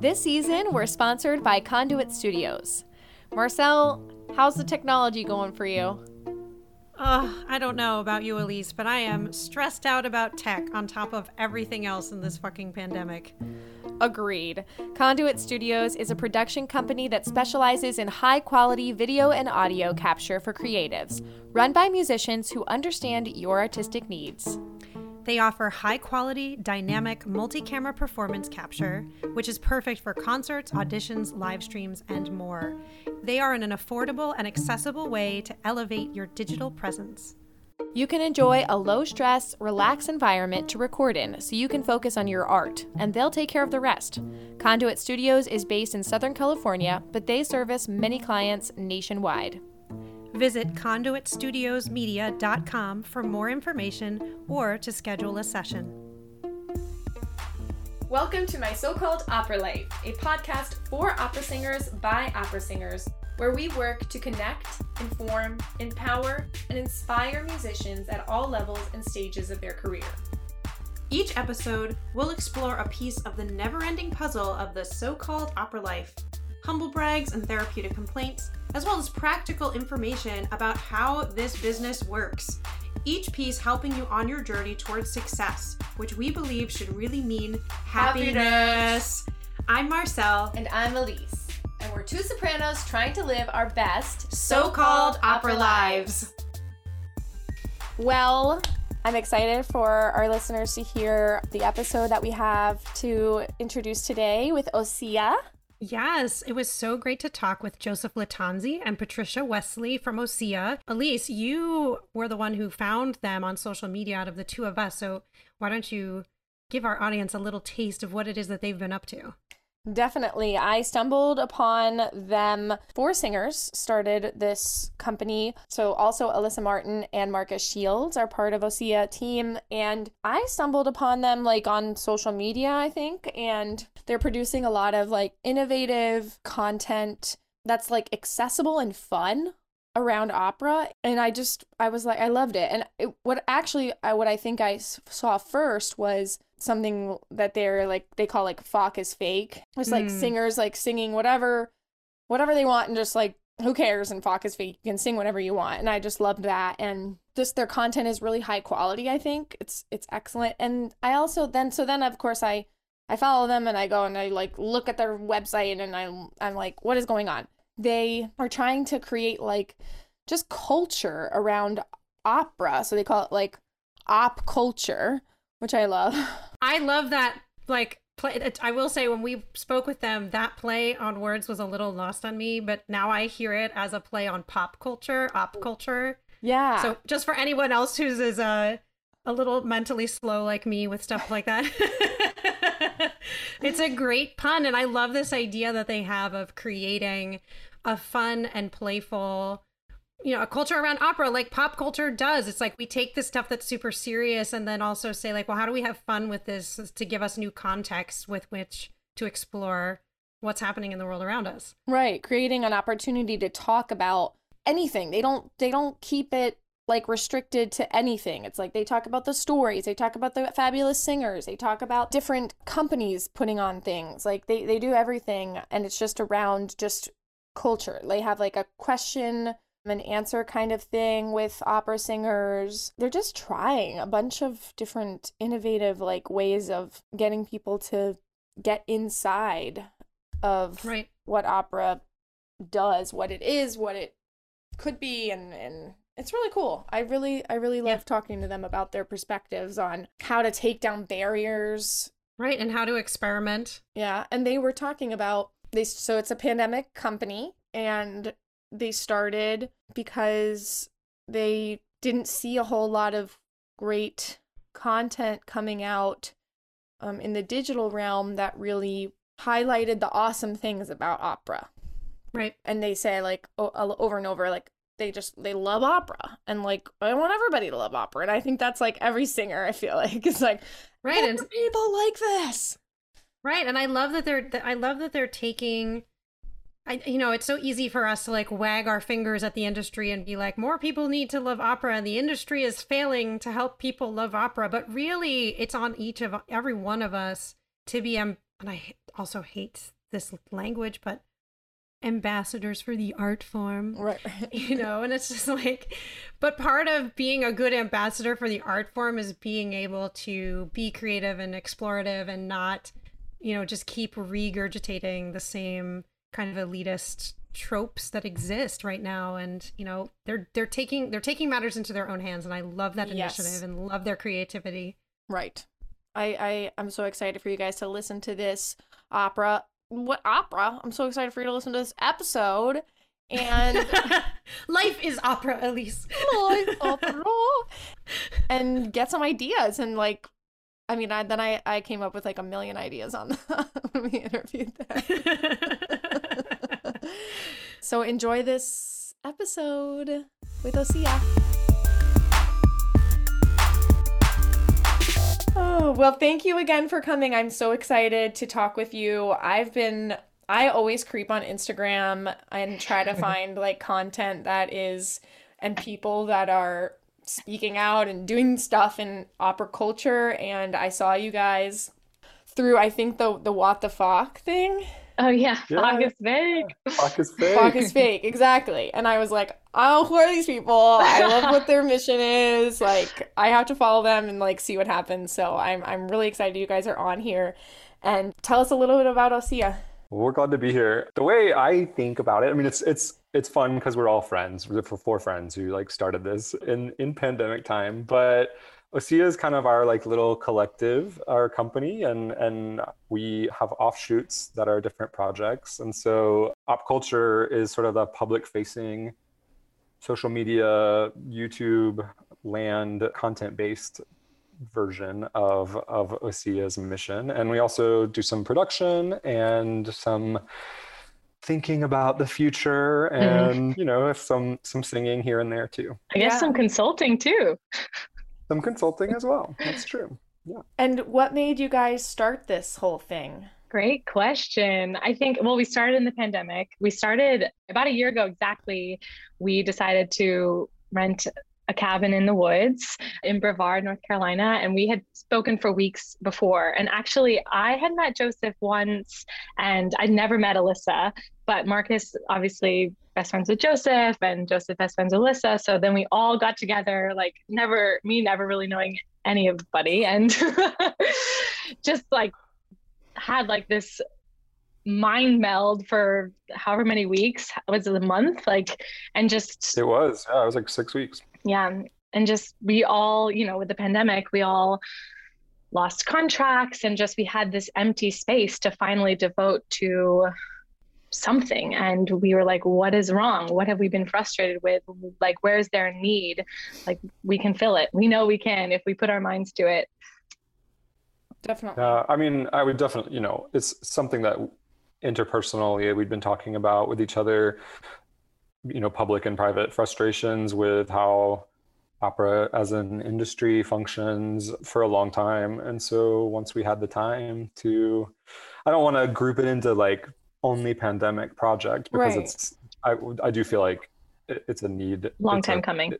This season, we're sponsored by Conduit Studios. Marcel, how's the technology going for you? Uh, I don't know about you, Elise, but I am stressed out about tech on top of everything else in this fucking pandemic. Agreed. Conduit Studios is a production company that specializes in high quality video and audio capture for creatives, run by musicians who understand your artistic needs. They offer high quality, dynamic, multi camera performance capture, which is perfect for concerts, auditions, live streams, and more. They are in an affordable and accessible way to elevate your digital presence. You can enjoy a low stress, relaxed environment to record in so you can focus on your art, and they'll take care of the rest. Conduit Studios is based in Southern California, but they service many clients nationwide. Visit conduitstudiosmedia.com for more information or to schedule a session. Welcome to my so called Opera Life, a podcast for opera singers by opera singers, where we work to connect, inform, empower, and inspire musicians at all levels and stages of their career. Each episode, we'll explore a piece of the never ending puzzle of the so called opera life humble brags and therapeutic complaints, as well as practical information about how this business works. Each piece helping you on your journey towards success, which we believe should really mean happiness. happiness. I'm Marcel. And I'm Elise. And we're two sopranos trying to live our best so called opera lives. Well, I'm excited for our listeners to hear the episode that we have to introduce today with Osea. Yes, it was so great to talk with Joseph Lattanzi and Patricia Westley from Osea. Elise, you were the one who found them on social media out of the two of us. So why don't you give our audience a little taste of what it is that they've been up to? Definitely. I stumbled upon them. Four singers started this company. So also Alyssa Martin and Marcus Shields are part of Osea team. And I stumbled upon them like on social media, I think. And they're producing a lot of like innovative content that's like accessible and fun around opera and i just i was like i loved it and it, what actually I, what i think i saw first was something that they're like they call like Fach is fake. It's like mm. singers like singing whatever whatever they want and just like who cares and Fach is fake. You can sing whatever you want. And I just loved that. And just their content is really high quality, I think. It's it's excellent. And I also then so then of course I I follow them and I go and I like look at their website and I'm I'm like, what is going on? They are trying to create like just culture around opera. So they call it like op culture which I love. I love that. Like, play. I will say, when we spoke with them, that play on words was a little lost on me, but now I hear it as a play on pop culture, op culture. Yeah. So, just for anyone else who's is a a little mentally slow like me with stuff like that. it's a great pun and I love this idea that they have of creating a fun and playful you know a culture around opera like pop culture does. It's like we take this stuff that's super serious and then also say like well how do we have fun with this to give us new context with which to explore what's happening in the world around us? Right creating an opportunity to talk about anything. They don't they don't keep it like restricted to anything. It's like they talk about the stories they talk about the fabulous singers they talk about different companies putting on things. Like they, they do everything and it's just around just culture. They have like a question an answer kind of thing with opera singers. They're just trying a bunch of different innovative like ways of getting people to get inside of right. what opera does, what it is, what it could be and and it's really cool. I really I really love yeah. talking to them about their perspectives on how to take down barriers. Right, and how to experiment. Yeah, and they were talking about they so it's a pandemic company and they started because they didn't see a whole lot of great content coming out um, in the digital realm that really highlighted the awesome things about opera. Right. And they say like o- over and over like they just they love opera and like I want everybody to love opera and I think that's like every singer I feel like it's like right and people like this. Right. And I love that they're I love that they're taking I, you know, it's so easy for us to like wag our fingers at the industry and be like, more people need to love opera, and the industry is failing to help people love opera. But really, it's on each of every one of us to be and I also hate this language, but ambassadors for the art form. Right. You know, and it's just like, but part of being a good ambassador for the art form is being able to be creative and explorative and not, you know, just keep regurgitating the same kind of elitist tropes that exist right now and you know they're they're taking they're taking matters into their own hands and i love that Yes. initiative and love their creativity Right. I, I I'm so excited for you guys to listen to this opera. What opera? I'm so excited for you to listen to this episode. And life is opera elise Live opera. and get some ideas and like I mean I then I I came up with like a million ideas on the, when we interviewed them. So enjoy this episode with Osea. Oh, well, thank you again for coming. I'm so excited to talk with you. I've been I always creep on Instagram and try to find like content that is and people that are speaking out and doing stuff in opera culture and I saw you guys through I think the the what the fuck thing. Oh yeah, Yeah. Fach is fake. Fuck is fake. Fuck is fake, exactly. And I was like, oh, who are these people? I love what their mission is. Like, I have to follow them and like see what happens. So I'm I'm really excited you guys are on here. And tell us a little bit about Osea. We're glad to be here. The way I think about it, I mean, it's it's it's fun because we're all friends. We're four friends who like started this in in pandemic time. But Osea is kind of our like little collective, our company, and and we have offshoots that are different projects. And so Op Culture is sort of the public facing social media, YouTube land content based version of of Osea's mission. And we also do some production and some thinking about the future mm-hmm. and you know some some singing here and there too. I guess Yeah. some consulting too. Some consulting as well. That's true. Yeah. And what made you guys start this whole thing? Great question. I think, well, we started in the pandemic. We started about a year ago exactly. We decided to rent a cabin in the woods in Brevard, North Carolina. And we had spoken for weeks before. And actually, I had met Joseph once and I'd never met Alyssa, but Marcus obviously best friends with Joseph and Joseph best friends with Alyssa. So then we all got together, like never, me never really knowing anybody. And just like had like this mind meld for however many weeks was it a month like and just It was. Yeah, it was like six weeks. Yeah. And just we all you know with the pandemic we all lost contracts and just we had this empty space to finally devote to something. And we were like what is wrong? What have we been frustrated with? Like where's their need? Like we can fill it. We know we can if we put our minds to it. Definitely. Uh, I mean, I would definitely, you know, it's something that interpersonally we've been talking about with each other, you know, public and private frustrations with how opera as an industry functions for a long time. And so once we had the time to, I don't want to group it into like only pandemic project because Right. it's, I, I do feel like it's a need. long it's a- time coming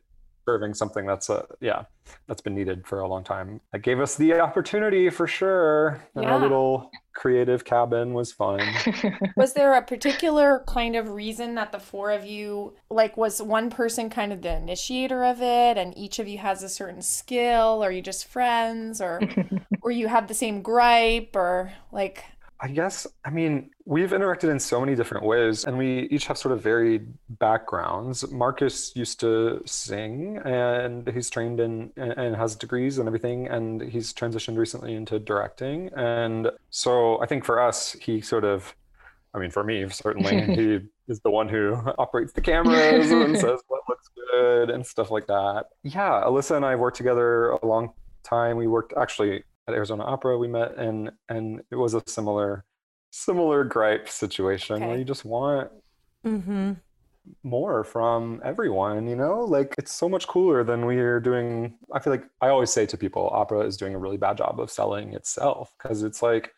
serving something that's a yeah that's been needed for a long time that gave us the opportunity for sure and Yeah. our little creative cabin was fun Was there a particular kind of reason that the four of you, like, was one person kind of the initiator of it, and each of you has a certain skill? Or are you just friends, or or you have the same gripe, or like, i guess i mean we've interacted in so many different ways and we each have sort of varied backgrounds marcus used to sing and he's trained in and has degrees and everything and he's transitioned recently into directing and so i think for us he sort of I mean, for me, certainly, he is the one who operates the cameras and says what looks good and stuff like that. Yeah, Alyssa and I worked together a long time. We worked actually at Arizona Opera. We met, and and it was a similar similar gripe situation where you just want mm-hmm. more from everyone, you know? Like it's so much cooler than we're doing. I feel like I always say to people, opera is doing a really bad job of selling itself because it's like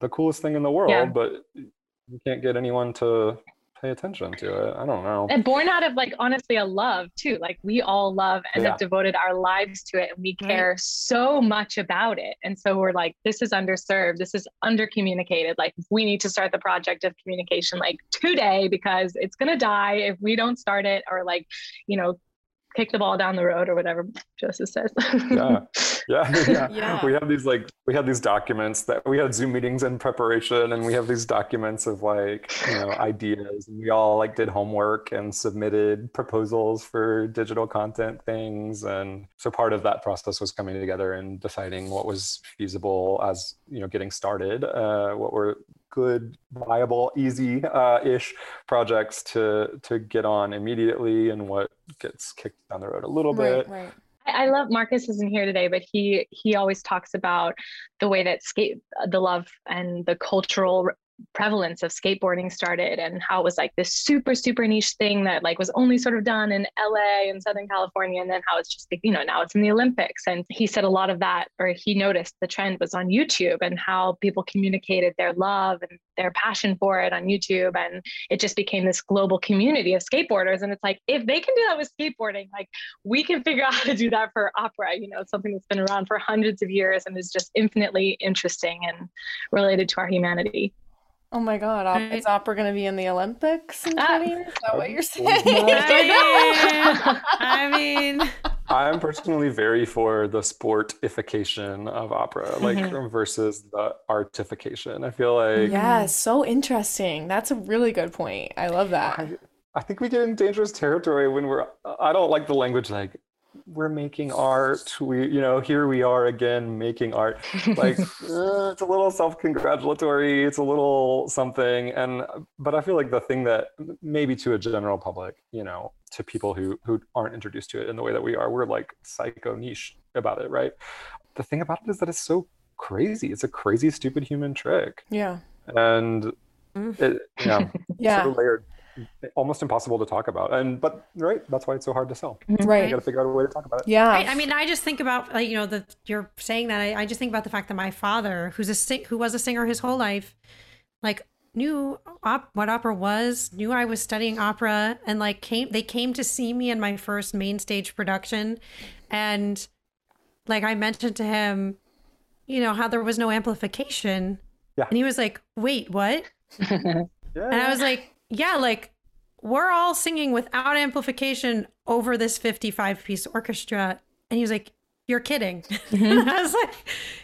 the coolest thing in the world, Yeah. but you can't get anyone to pay attention to it. I don't know. And born out of like honestly a love too. Like we all love and Yeah. have devoted our lives to it and we Right. care so much about it. And so we're like, this is underserved. This is undercommunicated. Like we need to start the project of communication like today because it's gonna die if we don't start it or like, you know, kick the ball down the road or whatever Joseph says. Yeah. Yeah, yeah. Yeah. We have these like we have these documents that we had Zoom meetings in preparation, and we have these documents of like you know ideas, and we all like did homework and submitted proposals for digital content things, and so part of that process was coming together and deciding what was feasible as you know getting started, uh, what were good, viable, easy uh, ish projects to to get on immediately, and what gets kicked down the road a little bit. Right, right. I love Marcus isn't here today, but he he always talks about the way that skate the love and the cultural prevalence of skateboarding started and how it was like this super super niche thing that like was only sort of done in LA and Southern California and then how it's just you know now it's in the Olympics. And he said a lot of that or he noticed the trend was on YouTube and how people communicated their love and their passion for it on YouTube. And it just became this global community of skateboarders. And it's like if they can do that with skateboarding like we can figure out how to do that for opera you know something that's been around for hundreds of years and is just infinitely interesting and related to our humanity Oh my God, op- Right. is opera going to be in the Olympics in Ah. 20 years? Is that what you're saying? I mean, I'm personally very for the sportification of opera, like versus the artification. I feel like yeah, so interesting. That's a really good point. I love that. I, I think we get in dangerous territory when we're. I don't like the language like we're making art. We, you know, here we are again making art. Like uh, it's a little self-congratulatory. It's a little something, and but I feel like the thing that maybe to a general public, you know, to people who who aren't introduced to it in the way that we are, we're like psycho niche about it, right? The thing about it is that it's so crazy. It's a crazy, stupid human trick, Yeah. and Mm. it, yeah, Yeah. so layered, almost impossible to talk about. And but right, that's why it's so hard to sell. Right, You Right. got to figure out a way to talk about it. Yeah. I, I mean, I just think about like you know the you're saying that. I, I just think about the fact that my father, who's a sing, who was a singer his whole life, like knew op- what opera was, knew I was studying opera, and like came they came to see me in my first main stage production, and like I mentioned to him, you know how there was no amplification, Yeah. and he was like, "Wait, what?" Yeah. And I was like, yeah, like we're all singing without amplification over this 55 piece orchestra. And he was like, you're kidding. and I was like,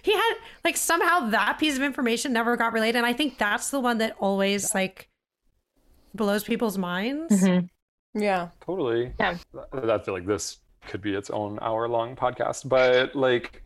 he had like somehow that piece of information never got relayed. And I think that's the one that always like blows people's minds. Mhm. yeah. totally. Yeah. I I feel like this could be its own hour-long podcast, but like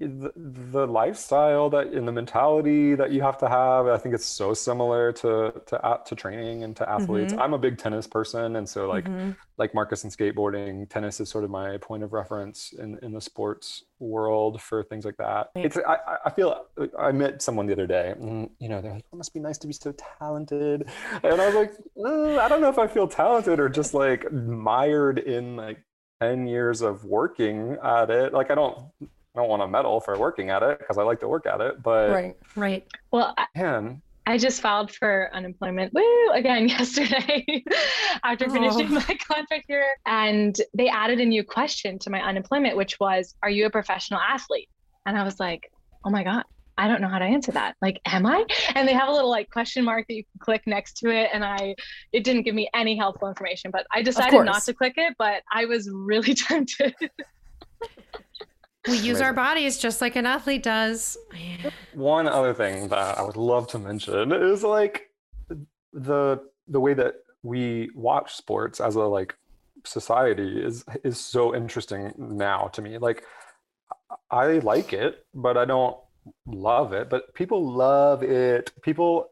the, the lifestyle that and the mentality that you have to have, I think it's so similar to to to training and to athletes. I'm a big tennis person, and so like Mhm. like Marcus and skateboarding, tennis is sort of my point of reference in, in the sports world for things like that. It's I, I- feel I met someone the other day, and you know they're like, "It must be nice to be so talented," and I was like, "Uh, I don't know if I feel talented or just like mired in like ten years of working at it. Like I don't I don't want a medal for working at it because I like to work at it, but Right. Right. well I, man, I just filed for unemployment woo again yesterday after oh. finishing Oh. my contract here and they added a new question to my unemployment which was are you a professional athlete and I was like oh my god I don't know how to answer that. Like, am I? And they have a little like question mark that you can click next to it. And I, it didn't give me any helpful information, but I decided not to click it. But I was really tempted. We use Amazing. our bodies just like an athlete does. one other thing that I would love to mention is like the the way that we watch sports as a like society is is so interesting now to me. Like I like it, but I don't love it. But people love it. People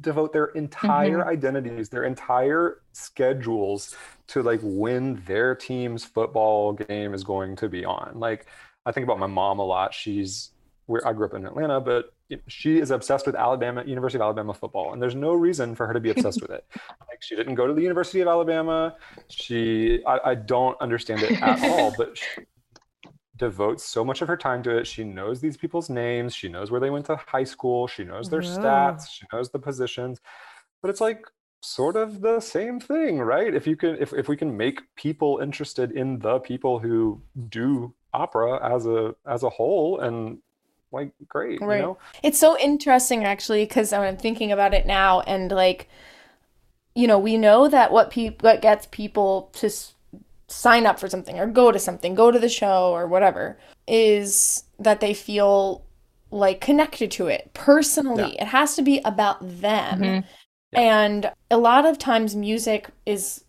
devote their entire mm-hmm. identities, their entire schedules to like when their team's football game is going to be on. Like I think about my mom a lot. She's where I grew up in Atlanta, but she is obsessed with Alabama, University of Alabama football, and there's no reason for her to be obsessed with it. Like she didn't go to the University of Alabama. She, I, I don't understand it at all, but she devotes so much of her time to it. She knows these people's names. She knows where they went to high school. She knows their Wow. stats. She knows the positions. But it's like sort of the same thing, right? If you can if, if we can make people interested in the people who do opera as a as a whole and like great, Right. you know? It's so interesting actually because I'm thinking about it now and like you know, we know that what people what gets people to sign up for something or go to something, go to the show or whatever is that they feel like connected to it personally. It has to be about them. Mhm. And a lot of times music is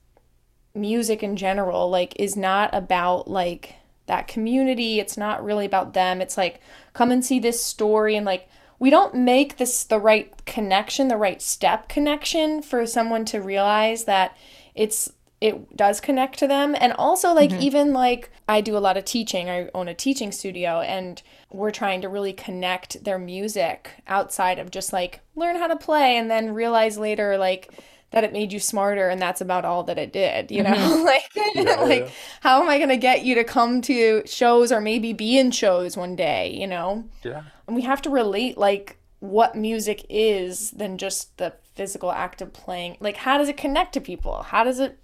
music in general like is not about like that community. It's not really about them. It's like come and see this story and like we don't make this the right connection, the right step connection for someone to realize that it's it does connect to them and also like mm-hmm. even like I do a lot of teaching. I own a teaching studio and we're trying to really connect their music outside of just like learn how to play and then realize later like that it made you smarter and that's about all that it did, you know? Mm-hmm. like Yeah, like yeah. how am I going to get you to come to shows or maybe be in shows one day, you know? Yeah. And we have to relate like what music is than just the physical act of playing. Like how does it connect to people? How does it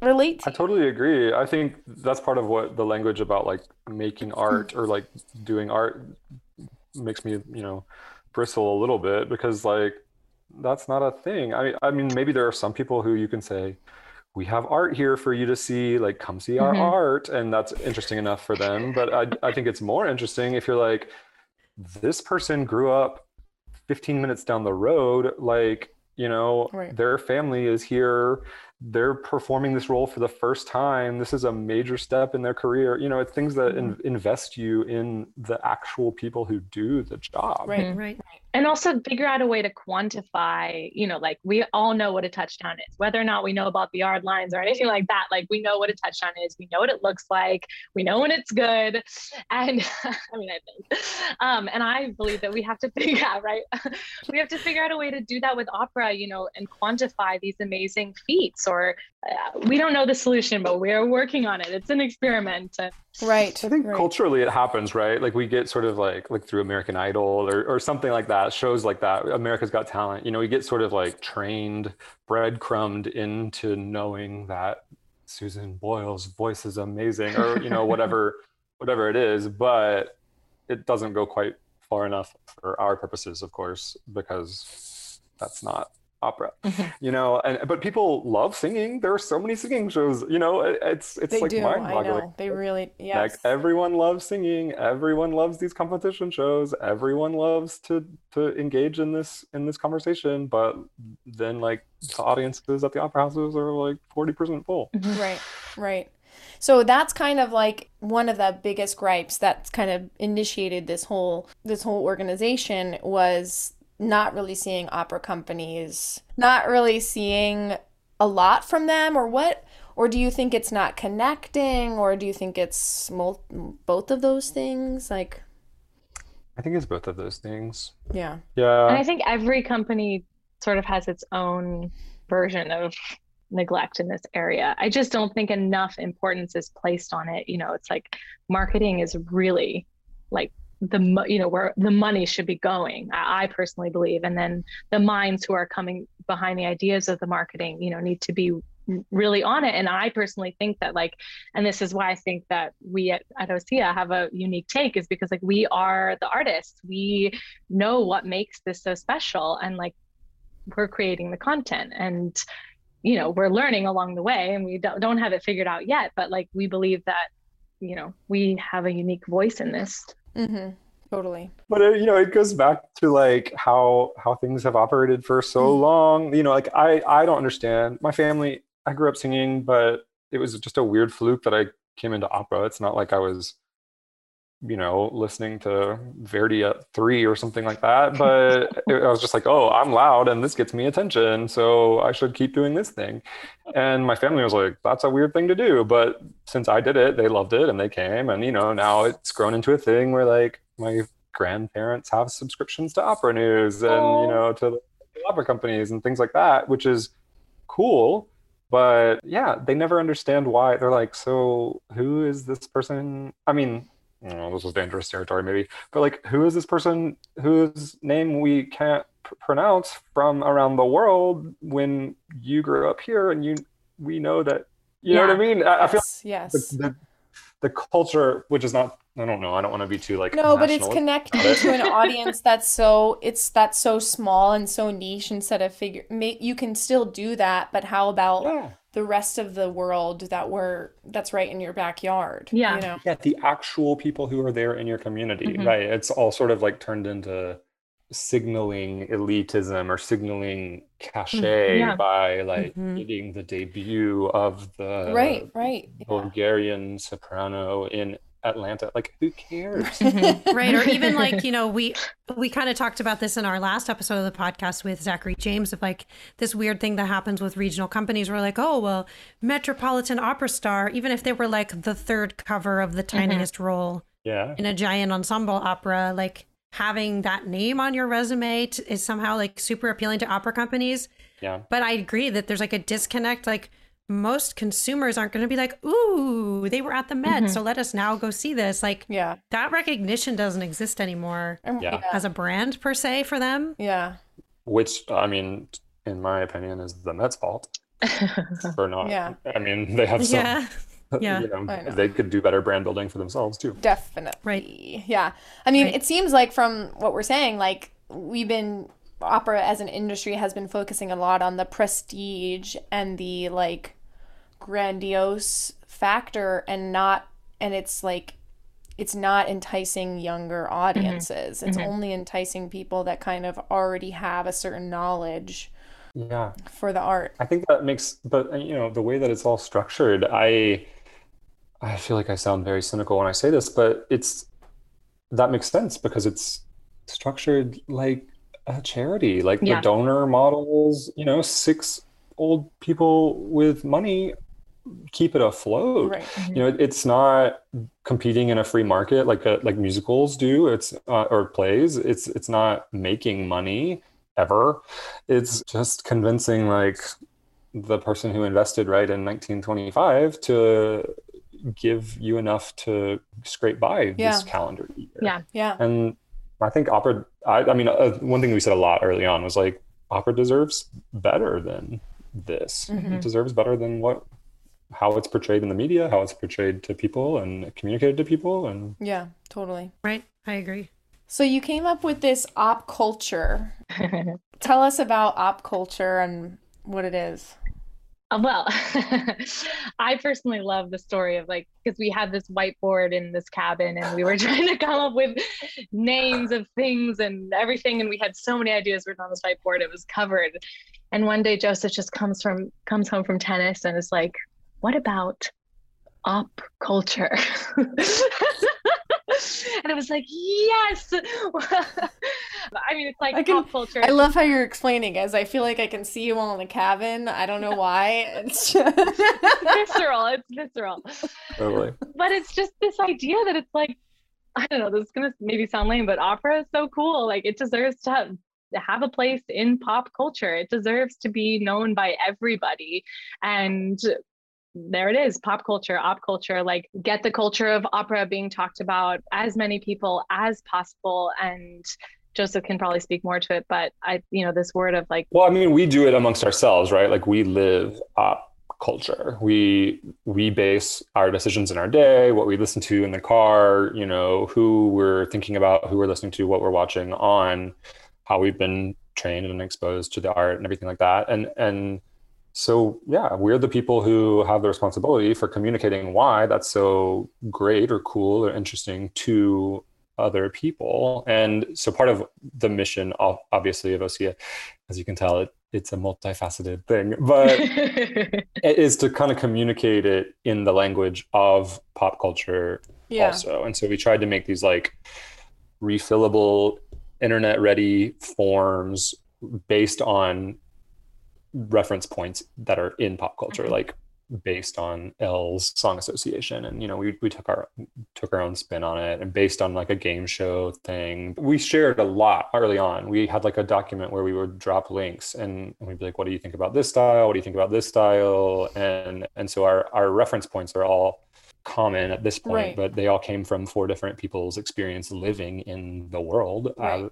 relate I totally agree. I think that's part of what the language about like making art or like doing art makes me, you know, bristle a little bit because like that's not a thing. I mean, I mean, maybe there are some people who you can say, we have art here for you to see, like come see our Mhm. art, and that's interesting enough for them. But I, I think it's more interesting if you're like, this person grew up 15 minutes down the road, like, you know, Right. their family is here they're performing this role for the first time. This is a major step in their career. You know, it's things that in, invest you in the actual people who do the job. Right. Mhm. Right. And also figure out a way to quantify you know like we all know what a touchdown is whether or not we know about the yard lines or anything like that like we know what a touchdown is we know what it looks like we know when it's good and i mean i think um and i believe that we have to figure out right? We have to figure out a way to do that with opera you know and quantify these amazing feats or Uh, we don't know the solution but we're working on it it's an experiment Right. I think right. culturally it happens, right? Like we get sort of like like through American Idol or, or something like that, shows like that, America's Got Talent. You know, we get sort of like trained, breadcrumbed into knowing that Susan Boyle's voice is amazing, or you know, whatever whatever it is, but it doesn't go quite far enough for our purposes, of course, because that's not opera Mhm. you know and but people love singing there are so many singing shows you know it, it's it's They like do. I mind-boggling know. They really like everyone loves singing everyone loves these competition shows everyone loves to to engage in this in this conversation but then like the audiences at the opera houses are like 40% full Right, right. So that's kind of like one of the biggest gripes that's kind of initiated this whole this whole organization was not really seeing opera companies, not really seeing a lot from them or what or do you think it's not connecting or do you think it's mul- both of those things like i think it's both of those things yeah. Yeah. And yeah I think every company sort of has its own version of neglect in this area. I just don't think enough importance is placed on it. You know, it's like marketing is really like the you know where the money should be going. I, I personally believe, and then the minds who are coming behind the ideas of the marketing, you know, need to be really on it. And I personally think that like, and this is why I think that we at, at OSEA have a unique take is because like we are the artists. We know what makes this so special and like we're creating the content and you know we're learning along the way and we don't, don't have it figured out yet but like we believe that you know we have a unique voice in this Mhm. Totally. but it, you know it goes back to like how how things have operated for so long you know like i i don't understand my family i grew up singing but it was just a weird fluke that i came into opera it's not like i was you know listening to verdi at three or something like that but i was just like oh i'm loud and this gets me attention so i should keep doing this thing. And my family was like that's a weird thing to do but since i did it they loved it and they came and you know now it's grown into a thing where like my grandparents have subscriptions to opera news and Aw. you know to opera companies and things like that which is cool but yeah they never understand why. They're like so who is this person? I mean oh, this was dangerous territory maybe but like who is this person whose name we can't pr- pronounce from around the world when you grew up here and you we know that you know what I mean. I, I feel yes. the, the the culture, which is not I don't know. I don't want to be too like no, but it's connecting it. to an audience that's so it's that's so small and so niche instead of figure. May, you can still do that, but how about Yeah. The rest of the world that were that's right in your backyard? Yeah. you know. yeah the actual people who are there in your community Mhm. right it's all sort of like turned into signaling elitism or signaling cachet yeah. by like Mhm. getting the debut of the right, right. yeah. bulgarian soprano in atlanta. Like who cares? Mhm. right or even like you know we we kind of talked about this in our last episode of the podcast with zachary james of like this weird thing that happens with regional companies. Where like oh well metropolitan opera star even if they were like the third cover of the tiniest role yeah. in a giant ensemble opera like having that name on your resume t- is somehow like super appealing to opera companies. Yeah. But i agree that there's like a disconnect like most consumers aren't going to be like ooh they were at the met Mhm. so let us now go see this like Yeah. that recognition doesn't exist anymore Yeah. as a brand per se for them. Yeah. which i mean in my opinion is the mets fault for not Yeah. i mean they have some Yeah. Yeah. you know, know. they could do better brand building for themselves too Definitely. right? Yeah. I mean, Right. it seems like from what we're saying, like we've been opera as an industry has been focusing a lot on the prestige and the like grandiose factor and not and it's like it's not enticing younger audiences. It's Mhm. only enticing people that kind of already have a certain knowledge yeah for the art. I think that makes, but uh, you know, the way that it's all structured, I I feel like I sound very cynical when I say this, but it's that makes sense because it's structured like a charity, like the donor models, you know, six old people with money keep it afloat. Right. Mm-hmm. You know, it's not competing in a free market like a, like musicals do. It's uh, or plays. It's it's not making money ever. It's just convincing like the person who invested right in 1925 to give you enough to scrape by Yeah. this calendar year. Yeah. Yeah. And I think opera. I, I mean, uh, one thing we said a lot early on was like opera deserves better than this. Mhm. It deserves better than what how it's portrayed in the media, how it's portrayed to people and communicated to people, and Yeah, totally. Right. I agree. So you came up with this op culture. Tell us about op culture and what it is. Uh, well, I personally love the story of like, because we had this whiteboard in this cabin and we were trying to come up with names of things and everything. And we had so many ideas written on this whiteboard, it was covered. And one day Joseph just comes from, comes home from tennis and is like, what about op culture? and I was like, yes. I mean, it's like I can- pop culture. I love how you're explaining as I feel like I can see you all in the cabin. I don't know why. It's just... visceral. It's visceral. totally. but it's just this idea that it's like i don't know this is gonna maybe sound lame but opera is so cool like it deserves to have, to have a place in pop culture it deserves to be known by everybody and there it is pop culture op culture like get the culture of opera being talked about as many people as possible and joseph can probably speak more to it but i you know this word of like Well, I mean, we do it amongst ourselves, right? Like we live op culture. We we base our decisions in our day, what we listen to in the car, you know, who we're thinking about, who we're listening to, what we're watching on how we've been trained and exposed to the art and everything like that. And and so yeah, we're the people who have the responsibility for communicating why that's so great or cool or interesting to other people. And so part of the mission, obviously, of Osea, as you can tell, it, it's a multifaceted thing, but it is to kind of communicate it in the language of pop culture yeah. also. And so we tried to make these like refillable, internet ready forms based on reference points that are in pop culture, Mhm. like based on ELLE's song association. And you know, we we took our took our own spin on it and based on like a game show thing. We shared a lot early on. We had like a document where we would drop links and we'd be like, what do you think about this style? What do you think about this style? And and so our our reference points are all common at this point, Right. but they all came from four different people's experience living in the world Right. as,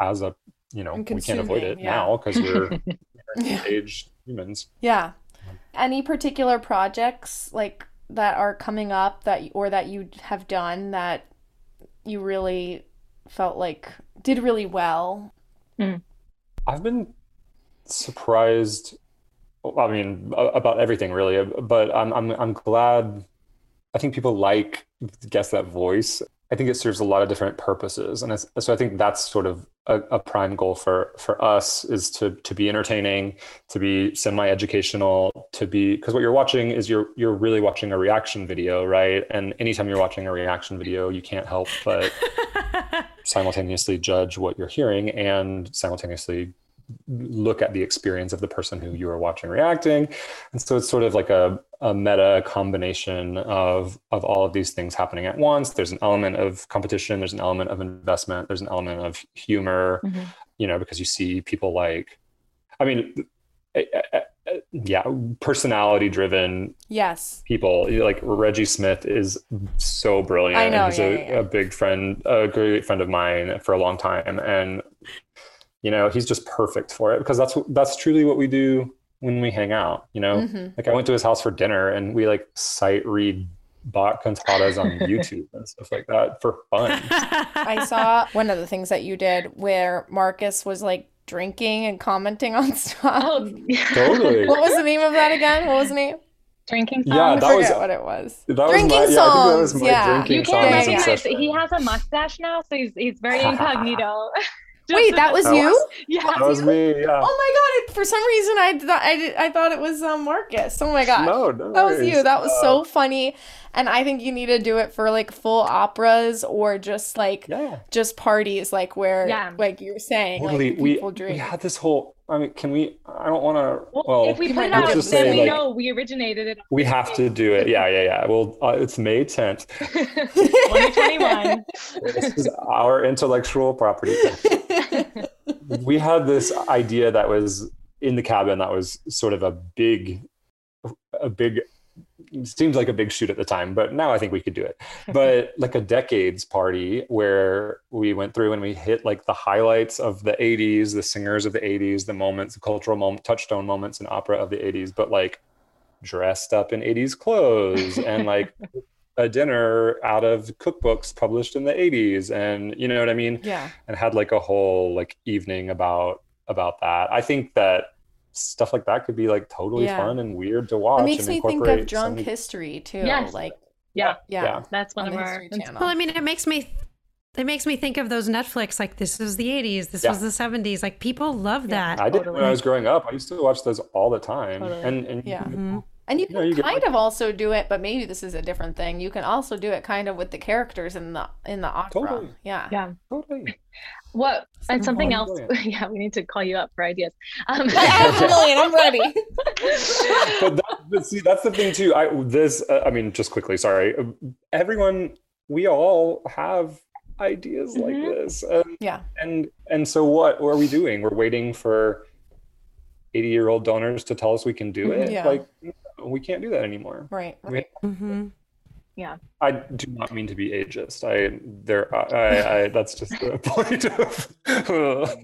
as a you know we can't avoid it yeah. now because we're Yeah. aged humans. Yeah. Um, Any particular projects like that are coming up that or that you have done that you really felt like did really well? Hmm. I've been surprised. I mean, about everything really, but I'm I'm I'm glad. I think people like guess that voice. I think it serves a lot of different purposes, and it's, so I think that's sort of a, a prime goal for for us is to to be entertaining, to be semi-educational, to be because what you're watching is you're you're really watching a reaction video, right? And anytime you're watching a reaction video, you can't help but simultaneously judge what you're hearing and simultaneously look at the experience of the person who you are watching reacting. And so it's sort of like a, a meta combination of of all of these things happening at once. There's an element of competition. There's an element of investment. There's an element of humor Mhm. you know because you see people like i mean yeah personality driven Yes. people. Like reggie smith is so brilliant. I know, he's yeah, a, yeah. a big friend a great friend of mine for a long time. And you know he's just perfect for it because that's that's truly what we do when we hang out you know Mhm. like i went to his house for dinner and we like sight read bach cantatas on youtube and stuff like that for fun I saw one of the things that you did where Marcus was like drinking and commenting on stuff. Oh, Totally. What was the name of that again? What was the name? Drinking Yeah, songs. I that was- what it was. that was Drinking my, yeah, I think that was songs, my yeah. drinking you can't yeah, yeah. recognize. obsession. He has a mustache now, so he's he's very incognito. Just Wait, that was That you? was- yeah. that was me yeah Oh my god! It, for some reason, I thought I, I thought it was um, Marcus. Oh my god! no, no that was you. That was Uh, so funny, and I think you need to do it for like full operas or just like yeah just parties, like where Yeah. like you were saying, totally like we, people we drink. had this whole i mean can we i don't want to Well, well if we you put it out, have then to say, we like- know we originated it. we have to do it yeah yeah yeah well uh, it's may 10th 2021. this is our intellectual property we had this idea that was in the cabin that was sort of a big a big seems like a big shoot at the time but now i think we could do it. But like a decades party where we went through and we hit like the highlights of the 80s the singers of the 80s the moments the cultural moment touchstone moments in opera of the 80s but like dressed up in 80s clothes and like a dinner out of cookbooks published in the 80s and you know what i mean yeah, and had like a whole like evening about about that. I think that stuff like that could be like totally Yeah. fun and weird to watch. it makes and me think of drunk some- history too. Yes. Like Yeah, yeah, Yeah. that's one on of the our. Channel. Well, I mean, it makes me it makes me think of those Netflix like this was the 80s, this Yeah. was the 70s. Like people love that. I did when I was growing up. I used to watch those all the time. Totally. And and Yeah. Mhm. And you You can know, you get, kind like- of also do it, but maybe this is a different thing. You can also do it kind of with the characters in the in the opera. Totally. Yeah. Yeah. totally. What and something else? brilliant. Yeah, we need to call you up for ideas. Um, I have a million. I'm ready. but, that, but see, that's the thing too. I this uh, I mean, just quickly, sorry. Everyone, we all have ideas like Mhm. this, and Yeah. and and so what what are we doing? We're waiting for eighty-year-old donors to tell us we can do it. Yeah. Like we can't do that anymore. Right. We- hmm I do not mean to be ageist. I there I, I that's just the point of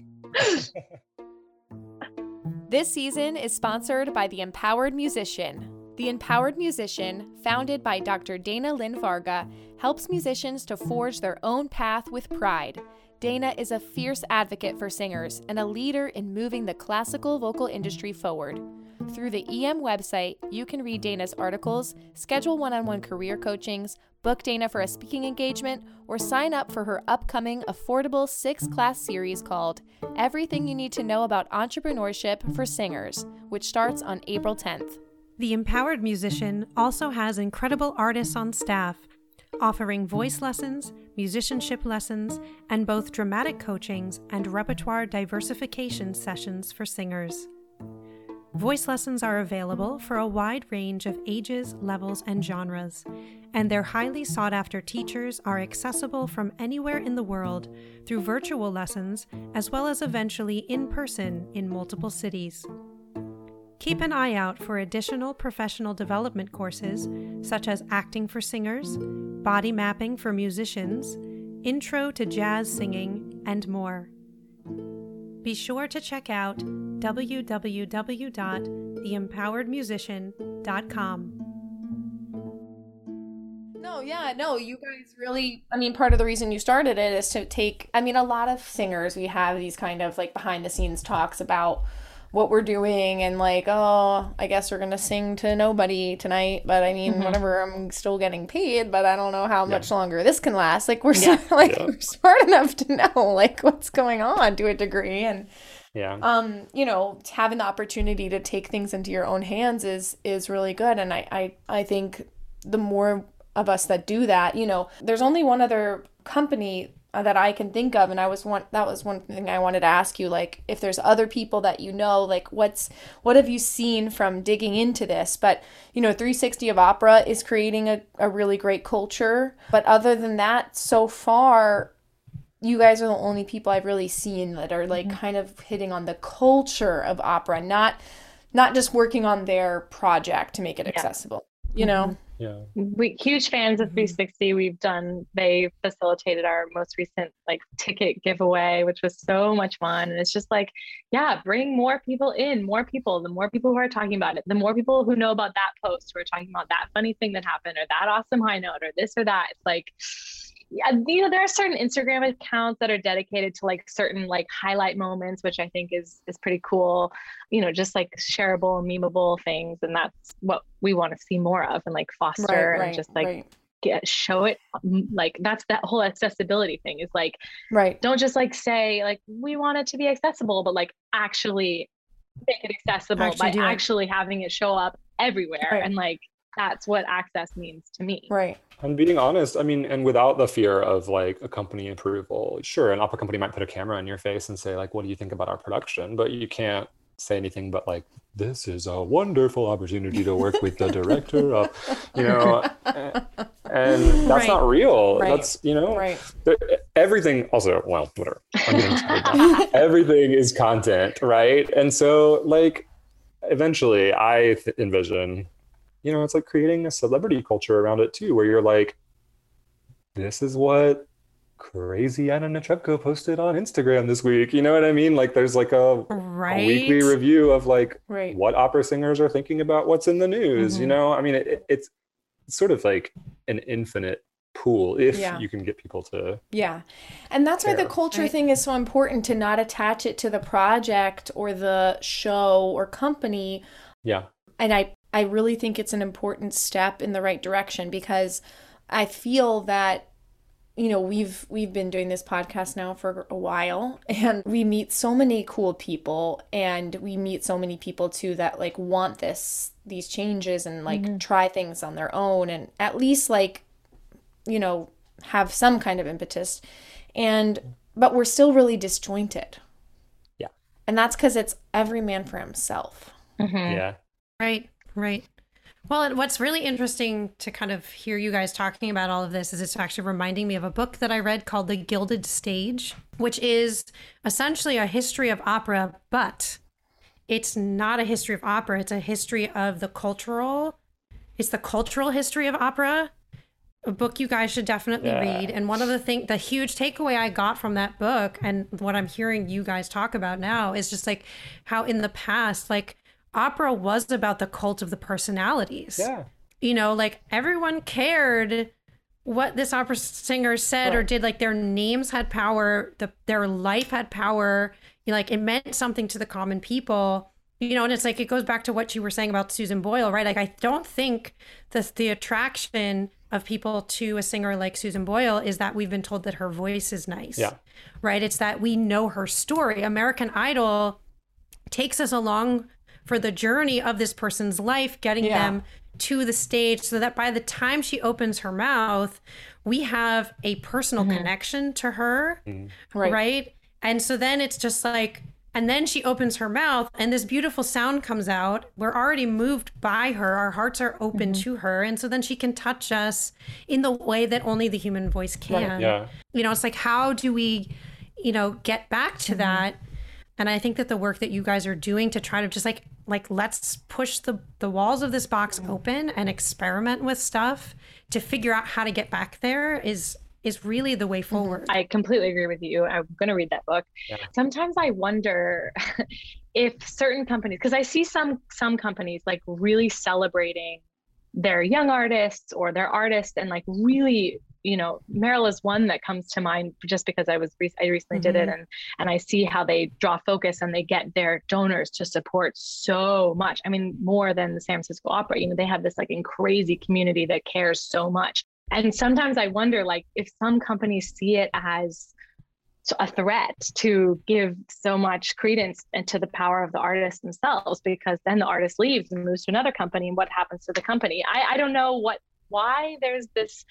This season is sponsored by The Empowered Musician. The Empowered Musician, founded by Dr. Dana Lynn Varga, helps musicians to forge their own path with pride. Dana is a fierce advocate for singers and a leader in moving the classical vocal industry forward. Through the EM website, you can read Dana's articles, schedule one on one career coachings, book Dana for a speaking engagement, or sign up for her upcoming affordable six class series called Everything You Need to Know About Entrepreneurship for Singers, which starts on April 10th. The Empowered Musician also has incredible artists on staff, offering voice lessons, musicianship lessons, and both dramatic coachings and repertoire diversification sessions for singers. Voice lessons are available for a wide range of ages, levels, and genres, and their highly sought after teachers are accessible from anywhere in the world through virtual lessons as well as eventually in person in multiple cities. Keep an eye out for additional professional development courses such as acting for singers, body mapping for musicians, intro to jazz singing, and more. Be sure to check out www.theempoweredmusician.com. No, yeah, no, you guys really, I mean, part of the reason you started it is to take, I mean, a lot of singers, we have these kind of like behind the scenes talks about what we're doing and like, oh, I guess we're going to sing to nobody tonight, but I mean, Mhm. whatever, I'm still getting paid, but I don't know how Yeah. much longer this can last. Like we're Yeah. so, like Yeah. we're smart enough to know like what's going on to a degree and Yeah. um you know having the opportunity to take things into your own hands is is really good and i i, I think the more of us that do that you know there's only one other company Uh, that i can think of and i was one that was one thing i wanted to ask you like if there's other people that you know like what's what have you seen from digging into this? But you know 360 of opera is creating a, a really great culture. But other than that so far you guys are the only people I've really seen that are like mm-hmm. kind of hitting on the culture of opera, not not just working on their project to make it accessible. You know? Yeah. we huge fans of Mhm. 360 we've done they facilitated our most recent like ticket giveaway which was so much fun and it's just like yeah bring more people in more people the more people who are talking about it the more people who know about that post who are talking about that funny thing that happened or that awesome high note or this or that it's like yeah, you know, there are certain Instagram accounts that are dedicated to like certain like highlight moments, which I think is is pretty cool. You know, just like shareable memeable things, and that's what we want to see more of, and like foster and just like right, get show it. Like that's that whole accessibility thing is like right. don't just like say like we want it to be accessible, but like actually make it accessible Actually by actually having it show up everywhere, Right. and like that's what access means to me. Right. I'm being honest. I mean, and without the fear of like a company approval, sure, an opera company might put a camera in your face and say, like, what do you think about our production? But you can't say anything but like, this is a wonderful opportunity to work with the director of, you know, and that's Right. not real. Right. That's, you know, Right. everything also, well, whatever. I'm getting everything is content, right? And so, like, eventually, I th- envision, you know, it's like creating a celebrity culture around it too, where you're like, this is what crazy Anna Netrebko posted on Instagram this week. You know what I mean? Like, there's like a, Right. a weekly review of like Right. what opera singers are thinking about what's in the news. You Mhm. know, I mean, it, it's sort of like an infinite pool if Yeah. you can get people to Yeah. And that's why the culture Right. thing is so important to not attach it to the project or the show or company. yeah And I, I really think it's an important step in the right direction because I feel that you know we've we've been doing this podcast now for a while and we meet so many cool people and we meet so many people too that like want this these changes and like try things on their own and at least like you know have some kind of impetus. And but we're still really disjointed. Yeah. and that's because it's every man for himself. Mhm. yeah. Right, right. Well, and what's really interesting to kind of hear you guys talking about all of this is it's actually reminding me of a book that I read called The Gilded Stage, which is essentially a history of opera, but it's not a history of opera. It's a history of the cultural, it's the cultural history of opera. A book you guys should definitely Yeah. read. And one of the thing, the huge takeaway I got from that book, and what I'm hearing you guys talk about now, is just like how in the past, like opera was about the cult of the personalities. yeah You know, like everyone cared what this opera singer said or did. Like their names had power, the their life had power. You know, like it meant something to the common people. You know, and it's like it goes back to what you were saying about Susan Boyle, right? Like I don't think the the attraction of people to a singer like Susan Boyle is that we've been told that her voice is nice. Yeah. Right? It's that we know her story. American Idol takes us along for the journey of this person's life, getting Yeah. them to the stage so that by the time she opens her mouth, we have a personal mm-hmm. connection to her. Mm. right Right. And so then it's just like, and then she opens her mouth and this beautiful sound comes out. We're already moved by her. Our hearts are open mm-hmm. to her. And so then she can touch us in the way that only the human voice can yeah you know it's like how do we you know get back to mm-hmm. that and i think that the work that you guys are doing to try to just like like let's push the the walls of this box mm. open and experiment with stuff to figure out how to get back there is is really the way mm-hmm. forward. I completely agree with you. I'm going to read that book. Yeah. Sometimes I wonder if certain companies because I see some some companies like really celebrating their young artists or their artists and like really you know Merola is one that comes to mind just because I was I recently mm-hmm. did it mm-hmm. and and I see how they draw focus and they get their donors to support so much I mean more than the San Francisco Opera you know they have this like in crazy community that cares so much and sometimes I wonder like if some companies see it as a threat to give so much credence into the power of the artists themselves because then the artist leaves and moves to another company and what happens to the company I, I don't know what why there's this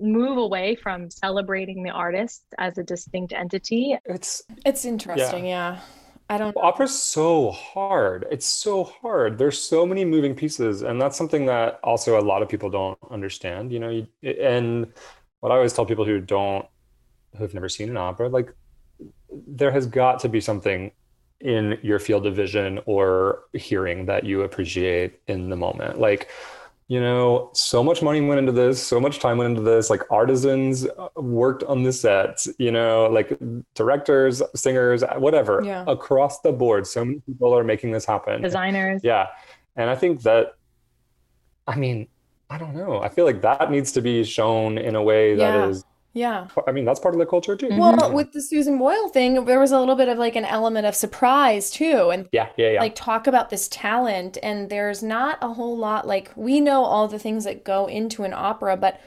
move away from celebrating the artist as a distinct entity. It's it's interesting, yeah. yeah. I don't opera's so hard. It's so hard. There's so many moving pieces and that's something that also a lot of people don't understand, you know, you, and what I always tell people who don't who've never seen an opera like there has got to be something in your field of vision or hearing that you appreciate in the moment. Like you know, so much money went into this, so much time went into this. Like artisans uh, worked on the sets, you know, like directors, singers, whatever, yeah. across the board. So many people are making this happen. Designers. Yeah. And I think that, I mean, I don't know. I feel like that needs to be shown in a way that yeah. is yeah. I mean, that's part of the culture too. Well, mm-hmm. with the Susan Boyle thing, there was a little bit of like an element of surprise too. And yeah, yeah, yeah. Like talk about this talent. And there's not a whole lot, like, we know all the things that go into an opera, but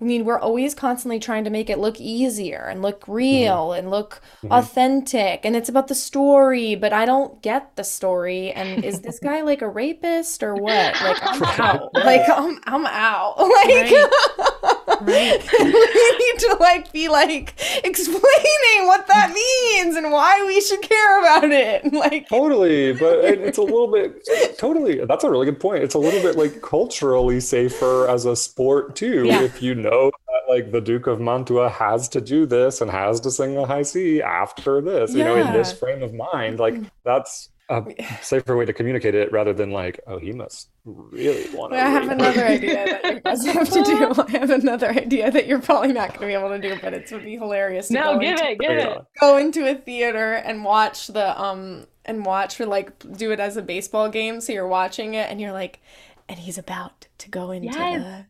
I mean, we're always constantly trying to make it look easier and look real mm-hmm. and look mm-hmm. authentic. And it's about the story, but I don't get the story. And is this guy like a rapist or what? Like, I'm out. Like, I'm, I'm out. Like, right. right. we need to like be like explaining what that means and why we should care about it. Like, totally. But it's a little bit, totally. That's a really good point. It's a little bit like culturally safer as a sport too. Yeah. If you know that like the Duke of Mantua has to do this and has to sing the high C after this, yeah. you know, in this frame of mind, like that's a safer way to communicate it rather than like, oh, he must really want to. I have another idea that you guys have to do. I have another idea that you're probably not going to be able to do, but it would be hilarious. no, give into, it, give it. Go into a theater and watch the um and watch for like do it as a baseball game. So you're watching it and you're like, and he's about to go into yes.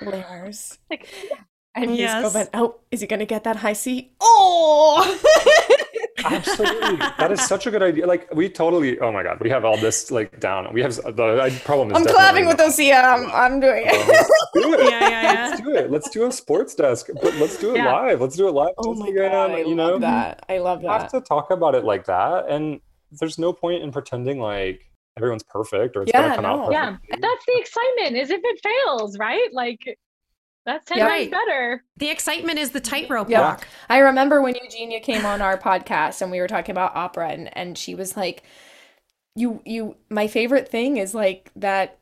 the layers. like, and yes. he's going, oh, is he going to get that high C? Oh! Absolutely. That is such a good idea. Like we totally, oh my God, we have all this like down. We have the problem is I'm clapping with Osea. I'm, I'm doing it. let's do it. Yeah, yeah, yeah. Let's do it. Let's do a sports desk, but let's do it yeah. live. Let's do it live. Oh my God. I you know, that. I love that. have to talk about it like that. And there's no point in pretending like everyone's perfect or it's yeah, gonna come no. out Yeah, that's the excitement. Is if it fails, right? Like that's ten times better. The excitement is the tightrope yep. walk. I remember when Eugenia came on our podcast and we were talking about opera and, and she was like, You you my favorite thing is like that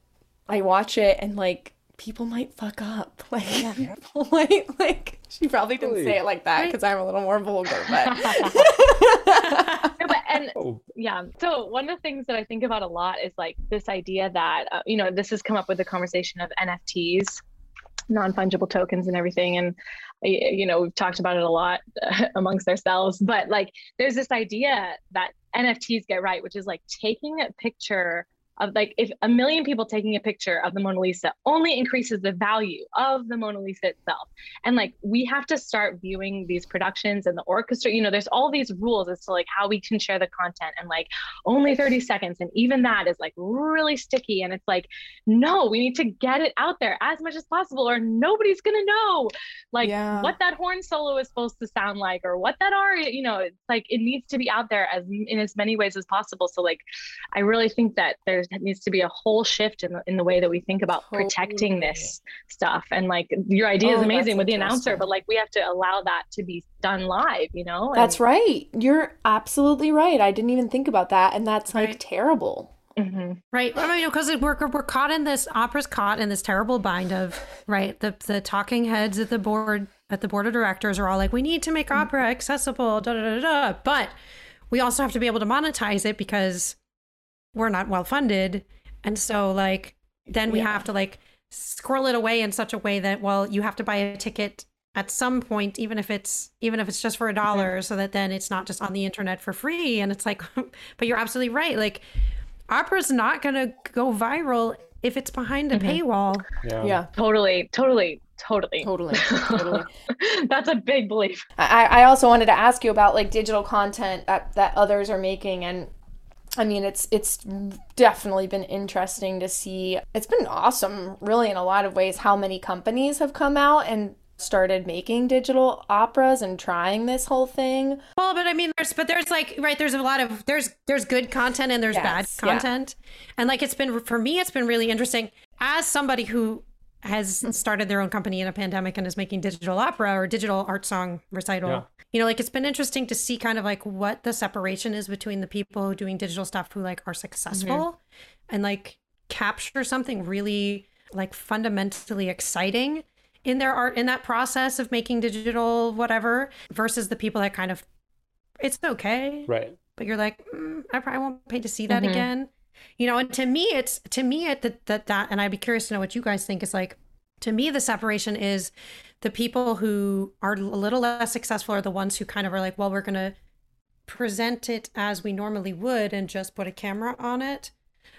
I watch it and like people might fuck up. Like people might like she probably didn't really? say it like that because I'm a little more vulgar, but no, but and oh. yeah. So one of the things that I think about a lot is like this idea that uh, you know this has come up with the conversation of NFTs non-fungible tokens and everything. And you know we've talked about it a lot amongst ourselves but like there's this idea that nfts get right which is like taking a picture of like if a million people taking a picture of the Mona Lisa only increases the value of the Mona Lisa itself. And like we have to start viewing these productions and the orchestra, you know, there's all these rules as to like how we can share the content and like only 30 seconds. And even that is like really sticky. And it's like, no, we need to get it out there as much as possible or nobody's gonna know like yeah. what that horn solo is supposed to sound like or what that aria, you know, it's like it needs to be out there as in as many ways as possible. So like I really think that there's needs to be a whole shift in the, in the way that we think about totally. protecting this stuff and like your idea oh, is amazing with the announcer but like we have to allow that to be done live you know and, that's right you're absolutely right i didn't even think about that and that's like right. terrible Mm-hmm. Right. I mean, because we're, we're caught in this opera's caught in this terrible bind of right. The the talking heads at the board at the board of directors are all like, we need to make mm-hmm. opera accessible, da da da da. But we also have to be able to monetize it because we're not well funded and so like then we yeah. have to like squirrel it away in such a way that well you have to buy a ticket at some point even if it's even if it's just for a dollar so that then it's not just on the internet for free and it's like but you're absolutely right like opera's not going to go viral if it's behind a Mhm. paywall Yeah. Yeah, Totally, totally, totally. totally, totally. That's a big belief. I, I also wanted to ask you about like digital content that, that others are making and I mean it's it's definitely been interesting to see. It's been awesome really in a lot of ways how many companies have come out and started making digital operas and trying this whole thing. well but i mean there's but there's like right there's a lot of there's there's good content and there's Yes, bad yeah. content and like it's been for me it's been really interesting as somebody who has started their own company in a pandemic and is making digital opera or digital art song recital Yeah. you know like it's been interesting to see kind of like what the separation is between the people doing digital stuff who like are successful and like capture something really like fundamentally exciting in their art in that process of making digital whatever versus the people that kind of it's okay Right. but you're like mm, I probably won't pay to see that Mhm. again you know and to me it's to me it that that that and i'd be curious to know what you guys think is like to me the separation is the people who are a little less successful are the ones who kind of are like well we're going to present it as we normally would and just put a camera on it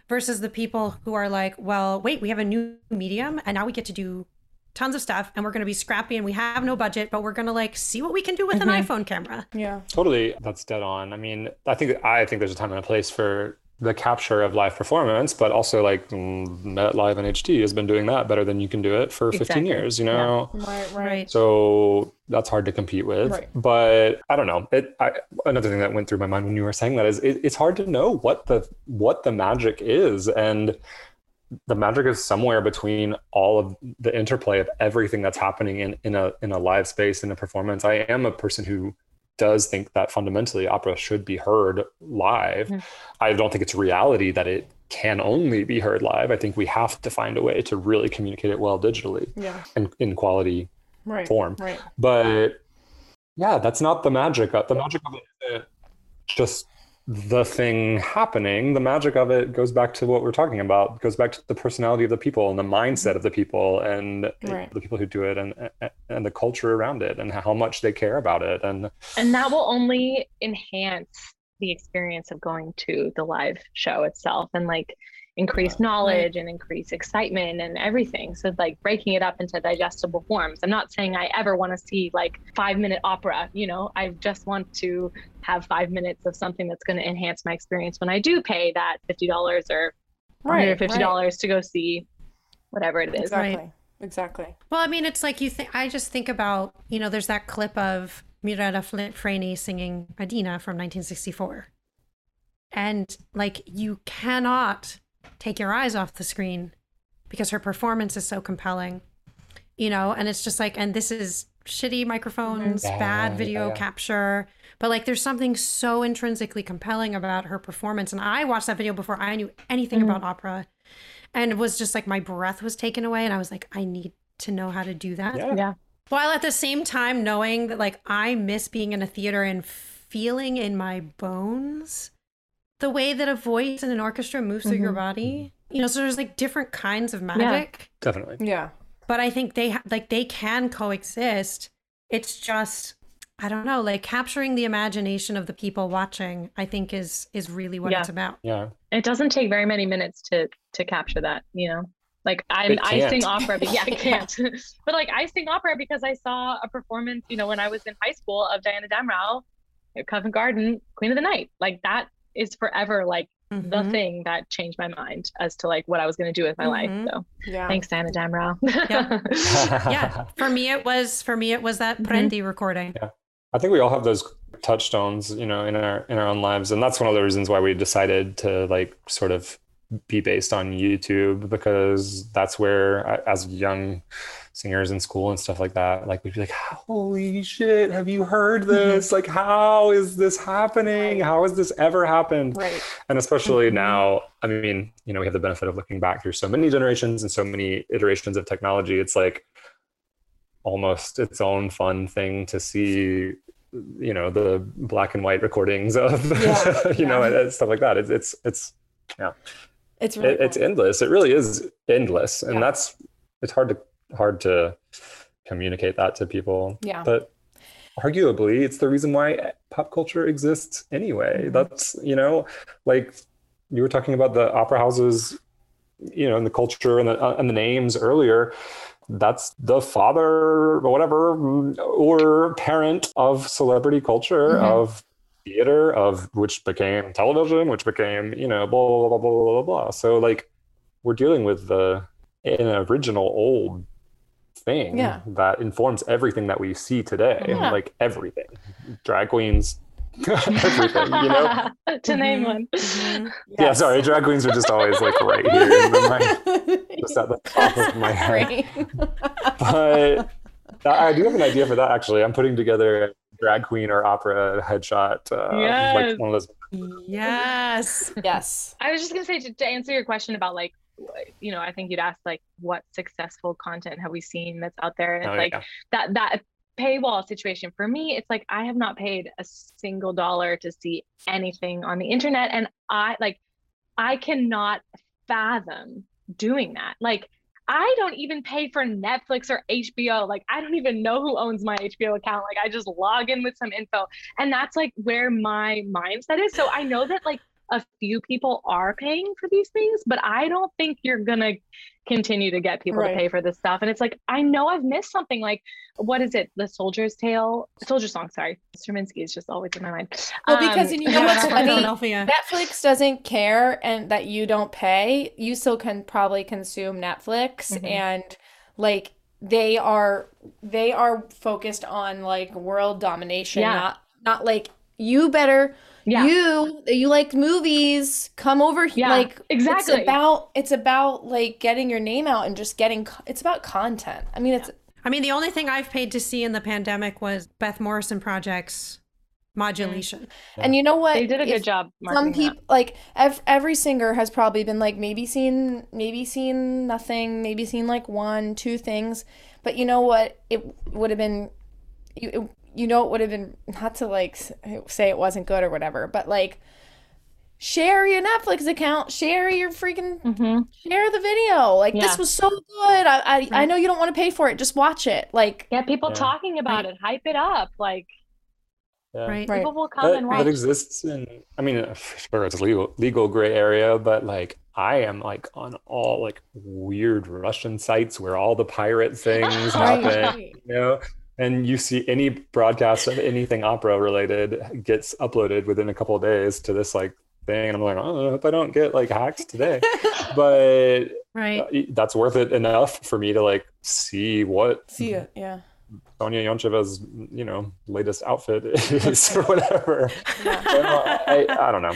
versus the people who are like well wait we have a new medium and now we get to do tons of stuff and we're going to be scrappy and we have no budget but we're going to like see what we can do with Mhm. an iphone camera Yeah. Totally, that's dead on. I mean, I think I think there's a time and a place for the capture of live performance, but also like mm, Met Live in HD has been doing that better than you can do it for 15 years. You Yeah. know, Right, right so that's hard to compete with. Right. But I don't know. It I, another thing that went through my mind when you were saying that is it, it's hard to know what the what the magic is and the magic is somewhere between all of the interplay of everything that's happening in, in a in a live space in a performance. I am a person who does think that fundamentally opera should be heard live. Mhm. I don't think it's reality that it can only be heard live. I think we have to find a way to really communicate it well digitally Yeah. and in quality Right. form. Right. But yeah, that's not the magic. Of, the magic of it just the thing happening. The magic of it goes back to what we're talking about. It goes back to the personality of the people and the mindset of the people and Right. the people who do it and and the culture around it and how much they care about it. And And that will only enhance the experience of going to the live show itself and like increase knowledge and increase excitement and everything. So like breaking it up into digestible forms. I'm not saying I ever want to see like five minute opera, you know, I just want to have five minutes of something that's going to enhance my experience when I do pay that $50 or Right. $150 right. to go see whatever it is. Exactly. Exactly. Well, I mean, it's like you think. I just think about you know, there's that clip of Mirella Flint Freni singing Adina from 1964, and like you cannot take your eyes off the screen because her performance is so compelling, you know. And it's just like, and this is shitty microphones, Yeah, bad video yeah. capture. But like, there's something so intrinsically compelling about her performance. And I watched that video before I knew anything Mhm. about opera, and it was just like my breath was taken away, and I was like, I need to know how to do that. yeah, Yeah. While at the same time knowing that like I miss being in a theater and feeling in my bones the way that a voice in an orchestra moves through your Mhm. body. You know, so there's like different kinds of magic, definitely. Yeah. but I think they ha- like they can coexist. It's just I don't know, like capturing the imagination of the people watching. I think is is really what Yeah. it's about. Yeah. It doesn't take very many minutes to to capture that, you know. Like I'm I sing opera, but yeah, I can't. but like I sing opera because I saw a performance, you know, when I was in high school of Diana Damrau at Covent Garden, Queen of the Night. Like that is forever like the Mhm. thing that changed my mind as to like what I was gonna do with my Mhm. life. So Yeah. thanks, Diana Damrau. Yeah, for me it was for me it was that Mhm. Recording. Yeah. I think we all have those touchstones, you know, in our in our own lives, and that's one of the reasons why we decided to like sort of be based on YouTube because that's where, as young singers in school and stuff like that, like we'd be like, "Holy shit, have you heard this? Like, how is this happening? How has this ever happened?" Right. And especially Mhm. now, I mean, you know, we have the benefit of looking back through so many generations and so many iterations of technology. It's like almost its own fun thing to see, you know, the black and white recordings of, Yeah, you know, yeah. and stuff like that. It's it's it's yeah It's really it, it's endless. It really is endless, and Yeah. that's it's hard to hard to communicate that to people. Yeah. But arguably, it's the reason why pop culture exists anyway. Mhm. That's, you know, like you were talking about the opera houses, you know, and the culture and the, uh, and the names earlier. That's the father or whatever mm, or parent of celebrity culture, Mhm. of theater, of which became television, which became, you know, blah, blah, blah, blah, blah, blah, blah. So, like, we're dealing with the an original old thing Yeah. that informs everything that we see today Yeah. like everything drag queens everything you know to name Mhm. one. Mhm. yeah sorry drag queens are just always like right here in my, just at the top of my head but i do have an idea for that actually i'm putting together a drag queen or opera headshot uh, Yes. like one of those Yes. yes. I was just gonna say to, to answer your question about like, you know, I think you'd ask like, what successful content have we seen that's out there, and it's oh, like yeah. that that paywall situation for me. It's like I have not paid a single dollar to see anything on the internet, and I like, I cannot fathom doing that. Like. I don't even pay for Netflix or HBO. Like, I don't even know who owns my HBO account. Like, I just log in with some info. And that's like where my mindset is. So I know that like a few people are paying for these things, but I don't think you're gonna continue to get people Right. to pay for this stuff. And it's like I know I've missed something. Like what is it? The Soldier's Tale, Soldier Song. Sorry, Stravinsky is just always in my mind. Well, because Um, you know what's funny? Netflix doesn't care and that you don't pay. You still can probably consume Netflix Mhm. and like they are they are focused on like world domination, Yeah. not not like you better yeah, you you like movies, come over here. Yeah, like exactly. It's about it's about like getting your name out and just getting it's about content. I mean, it's I mean, the only thing I've paid to see in the pandemic was Beth Morrison Project's modulation. and you know what? they did a good If- job. some marketing that. people like ev- every singer has probably been like maybe seen maybe seen nothing maybe seen like one two things but you know what it would have been it, you know it would have been not to like say it wasn't good or whatever but like share your netflix account share your freaking Mhm. share the video like Yeah. this was so good i i, I know you don't want to pay for it just watch it like Get people Yeah. talking about it, hype it up. Like yeah. Right. Right. people will come that, and that watch. exists in i mean uh, sure it's legal legal gray area but like i am like on all like weird russian sites where all the pirate things Right. happen you know and you see any broadcast of anything opera related gets uploaded within a couple of days to this like thing. And i'm like oh, i hope i don't get like hacked today. But Right. uh, that's worth it enough for me to like see what see it yeah Sonya Yoncheva's, you know, latest outfit is or whatever. yeah Well, I, I don't know.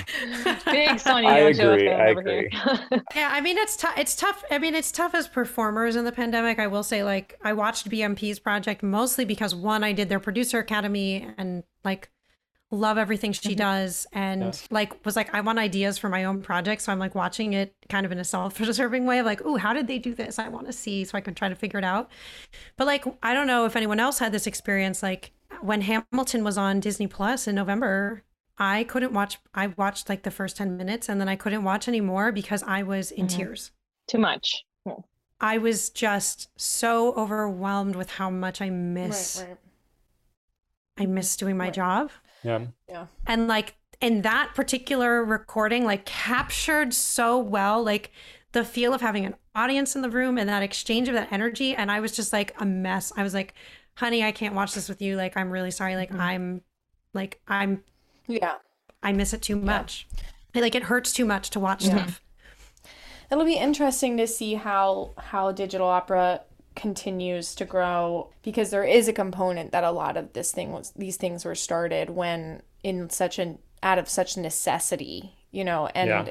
Big Sonya I Yoncheva agree, I over here. Yeah, I mean it's tough. It's tough. I mean it's tough as performers in the pandemic. I will say, like, I watched BMP's project mostly because one, I did their producer academy and like love everything she does, and Yes. like was like I want ideas for my own project. So I'm like watching it kind of in a self-preserving way of like, oh, how did they do this? I want to see so I can try to figure it out. But like, I don't know if anyone else had this experience. Like when Hamilton was on Disney Plus in November. I couldn't watch. I watched like the first 10 minutes and then I couldn't watch anymore because I was in Mhm. tears. Too much. I was just so overwhelmed with how much I miss right right I miss doing my Right. job. Yeah. Yeah. And like in that particular recording like captured so well like the feel of having an audience in the room and that exchange of that energy and I was just like a mess. I was like, "Honey, I can't watch this with you. Like I'm really sorry. Like Mhm. I'm like I'm yeah I miss it too much. Like it hurts too much to watch Yeah. stuff." It'll be interesting to see how how digital opera continues to grow because there is a component that a lot of this thing was these things were started when in such an out of such necessity, you know, and Yeah.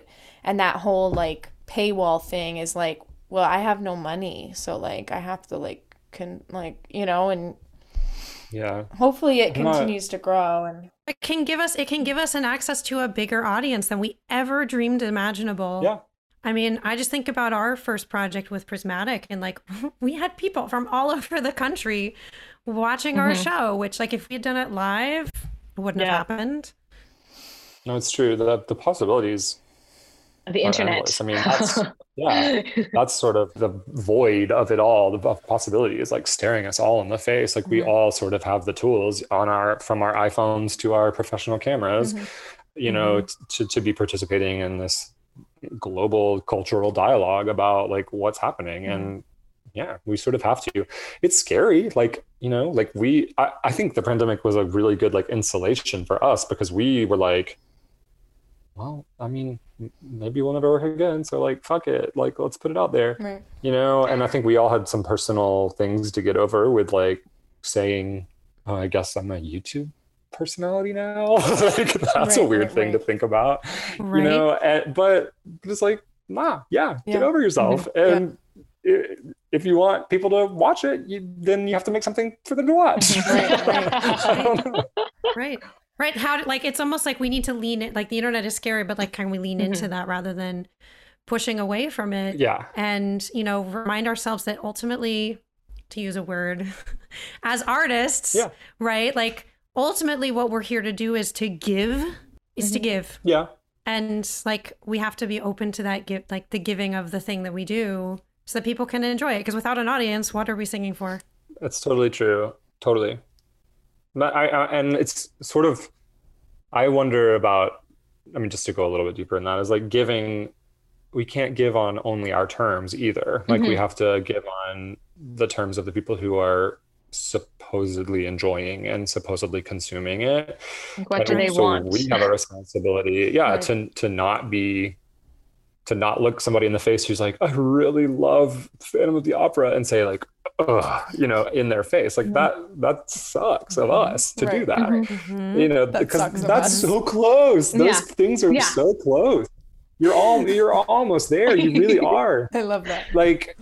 and that whole like paywall thing is like, well, I have no money, so like I have to like can like, you know, and Yeah. hopefully it I'm not- continues to grow and It can give us it can give us an access to a bigger audience than we ever dreamed imaginable. Yeah. I mean, I just think about our first project with Prismatic and like we had people from all over the country watching our Mhm. show, which like if we had done it live, it wouldn't Yeah. have happened. No, it's true. The the possibilities the internet. I mean, that's yeah, that's sort of the void of it all. The possibility is like staring us all in the face. Like we mm-hmm. all sort of have the tools on our from our iPhones to our professional cameras, mm-hmm. you know, mm-hmm. to to be participating in this global cultural dialogue about like what's happening and yeah we sort of have to it's scary like you know like we I, I think the pandemic was a really good like insulation for us because we were like well, I mean, maybe we'll never work again. So like, fuck it. Like, let's put it out there. Right. You know, and I think we all had some personal things to get over with like saying, oh, I guess I'm a YouTube personality now. like that's right, a weird right, thing to think about. You know, and, but it's like, nah, yeah, yeah. get over yourself. Mm-hmm. And it, if you want people to watch it, you, then you have to make something for them to watch. right. right. Right. How like it's almost like we need to lean it like the internet is scary, but like can we lean mm-hmm. into that rather than pushing away from it? Yeah. And, you know, remind ourselves that ultimately, to use a word, as artists, yeah. right? Like ultimately what we're here to do is to give, is mm-hmm. to give. Yeah. And like we have to be open to that give like the giving of the thing that we do so that people can enjoy it. Because without an audience, what are we singing for? That's totally true. Totally. But I, I, and it's sort of, I wonder about. I mean, just to go a little bit deeper in that is like giving. We can't give on only our terms either. Like mm-hmm. we have to give on the terms of the people who are supposedly enjoying and supposedly consuming it. What do they so want? We have a responsibility, yeah, right. to to not be to not look somebody in the face who's like, I really love Phantom of the Opera and say like, Ugh, you know, in their face. Like that, that sucks of mm-hmm. us to right. do that. Mm-hmm. You know, that because that's so close. Those yeah. things are yeah. so close. You're all, you're almost there. You really are. I love that. Like,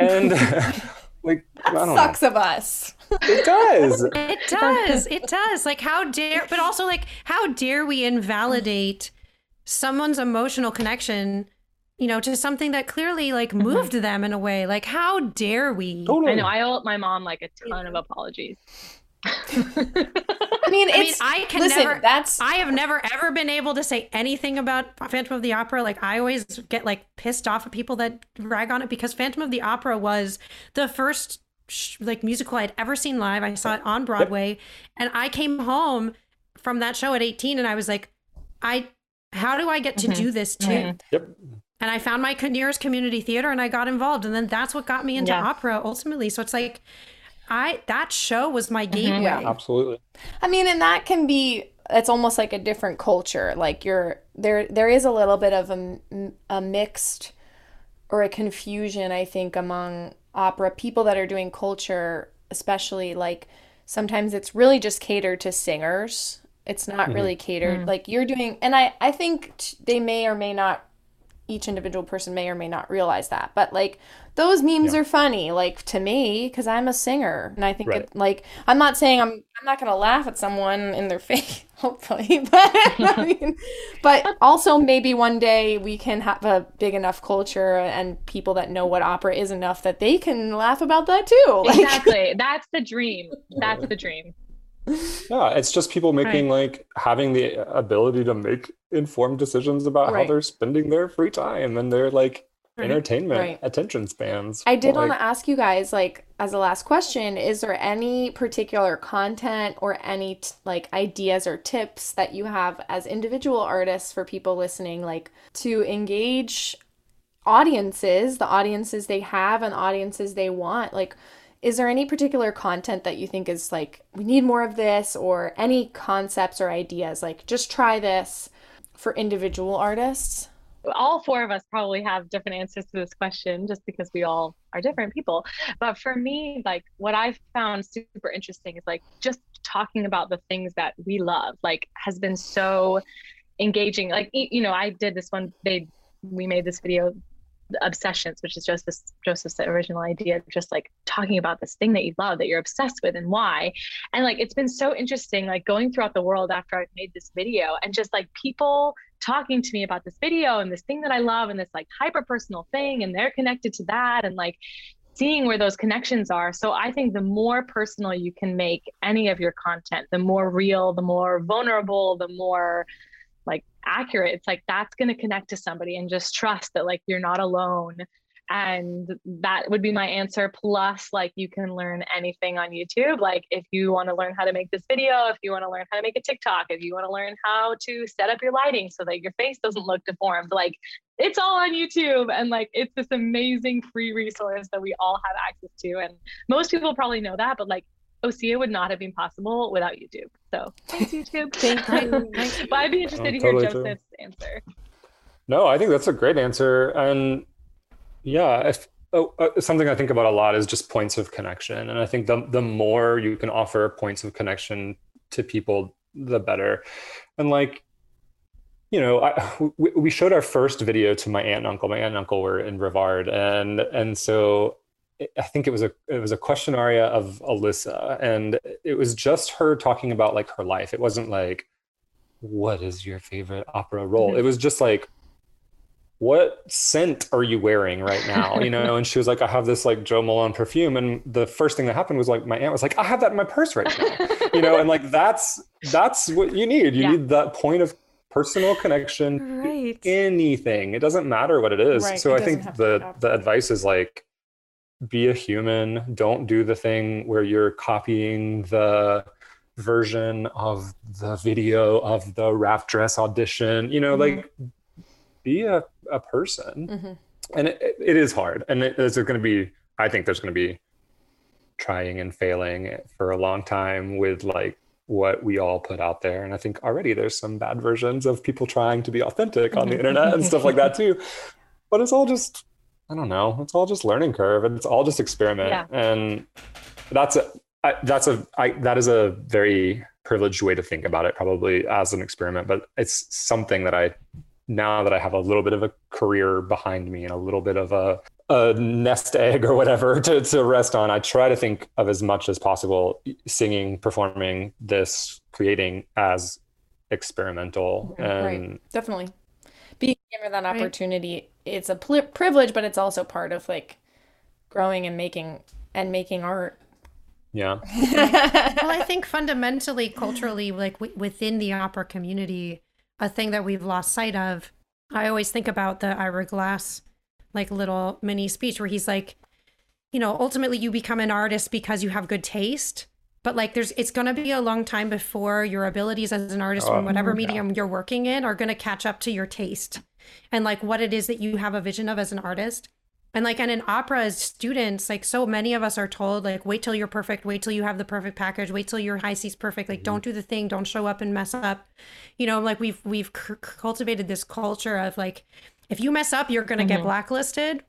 and like, that sucks know. of us. It does. it does. It does. Like, how dare, but also like, how dare we invalidate someone's emotional connection you know, to something that clearly like mm-hmm. moved mm-hmm. them in a way. Like, how dare we? Totally. I know. I owe my mom like a ton of apologies. I mean, I mean, I can listen, never. That's I have never ever been able to say anything about Phantom of the Opera. Like, I always get like pissed off at people that rag on it because Phantom of the Opera was the first like musical I'd ever seen live. I saw it on Broadway, and I came home from that show at 18, and I was like, I, how do I get to mm-hmm. do this too? Mm-hmm. Yep and I found my nearest community theater and I got involved. And then that's what got me into yeah. opera ultimately. So it's like, I that show was my mm-hmm. gateway. Mm-hmm. Yeah, absolutely. I mean, and that can be it's almost like a different culture. Like you're there there is a little bit of a, a mixed or a confusion I think among opera people that are doing culture, especially like sometimes it's really just catered to singers. It's not mm-hmm. really catered mm-hmm. like you're doing and I I think t- they may or may not each individual person may or may not realize that but like those memes yeah. are funny like to me because i'm a singer and i think right. it, like i'm not saying i'm i'm not going to laugh at someone in their face hopefully but i mean but also maybe one day we can have a big enough culture and people that know what opera is enough that they can laugh about that too like, exactly that's the dream that's the dream yeah it's just people making right. like having the ability to make informed decisions about right. how they're spending their free time and their like right. entertainment attention spans i did like, want to ask you guys like as a last question is there any particular content or any t- like ideas or tips that you have as individual artists for people listening like to engage audiences the audiences they have and audiences they want like is there any particular content that you think is like we need more of this or any concepts or ideas? Like just try this for individual artists. All four of us probably have different answers to this question just because we all are different people. But for me like what i've found super interesting is like just talking about the things that we love like has been so engaging. Like you know i did this one they we made this video obsessions, which is just this Joseph's original idea just like talking about this thing that you love, that you're obsessed with, and why. And like it's been so interesting, like going throughout the world after I've made this video, and just like people talking to me about this video and this thing that I love, and this like hyper personal thing, and they're connected to that, and like seeing where those connections are. So I think the more personal you can make any of your content, the more real, the more vulnerable, the more like accurate it's like that's going to connect to somebody and just trust that like you're not alone. And that would be my answer. Plus like you can learn anything on youtube. Like if you want to learn how to make this video if you want to learn how to make a tiktok if you want to learn how to set up your lighting so that your face doesn't look deformed like it's all on youtube. And like it's this amazing free resource that we all have access to. And most people probably know that but like OSEA would not have been possible without YouTube. So thanks, YouTube. Thank you. but I'd be interested to totally hear true. Joseph's answer. No, I think that's a great answer. And yeah, if, oh, uh, something I think about a lot is just points of connection. And I think the, the more you can offer points of connection to people, the better. And like, you know, I, we, we showed our first video to my aunt and uncle. My aunt and uncle were in Brevard, and and so I think it was a it was a questionnaire of Alyssa, and it was just her talking about like her life. It wasn't like, what is your favorite opera role? Mm-hmm. It was just like, what scent are you wearing right now? You know, and she was like, I have this like Jo Malone perfume, and the first thing that happened was like my aunt was like, I have that in my purse right now. you know, and like that's that's what you need. You Yeah. need that point of personal connection Right. anything. It doesn't matter what it is. Right, So it I think doesn't have to be the the advice is like be a human. Don't do the thing where you're copying the version of the video of the rap dress audition. You know, Mhm. like be a, a person. Mhm. And it, it is hard. And it, there's going to be, I think there's going to be trying and failing for a long time with like what we all put out there. And I think already there's some bad versions of people trying to be authentic on the internet and stuff like that too. But it's all just, I don't know, it's all just learning curve and it's all just experiment. Yeah. And that's a, I, that's a, I, that is a very privileged way to think about it, probably as an experiment, but it's something that I, now that I have a little bit of a career behind me and a little bit of a, a nest egg or whatever to, to rest on, I try to think of as much as possible singing, performing this, creating as experimental. Right, right. And Definitely. Being given that Right. opportunity, it's a pli privilege, but it's also part of like growing and making and making art. yeah, well, I think fundamentally, culturally, like w- within the opera community, a thing that we've lost sight of. I always think about the Ira Glass, like little mini speech where he's like, you know, ultimately you become an artist because you have good taste, but like there's, it's gonna be a long time before your abilities as an artist Oh, in whatever yeah. medium you're working in are gonna catch up to your taste, and like what it is that you have a vision of as an artist. And like, and in opera as students, like so many of us are told, like, wait till you're perfect, wait till you have the perfect package, wait till your high C's perfect, like, don't do the thing, don't show up and mess up. You know, like we've we've c- cultivated this culture of like, if you mess up, you're gonna get Mhm. blacklisted.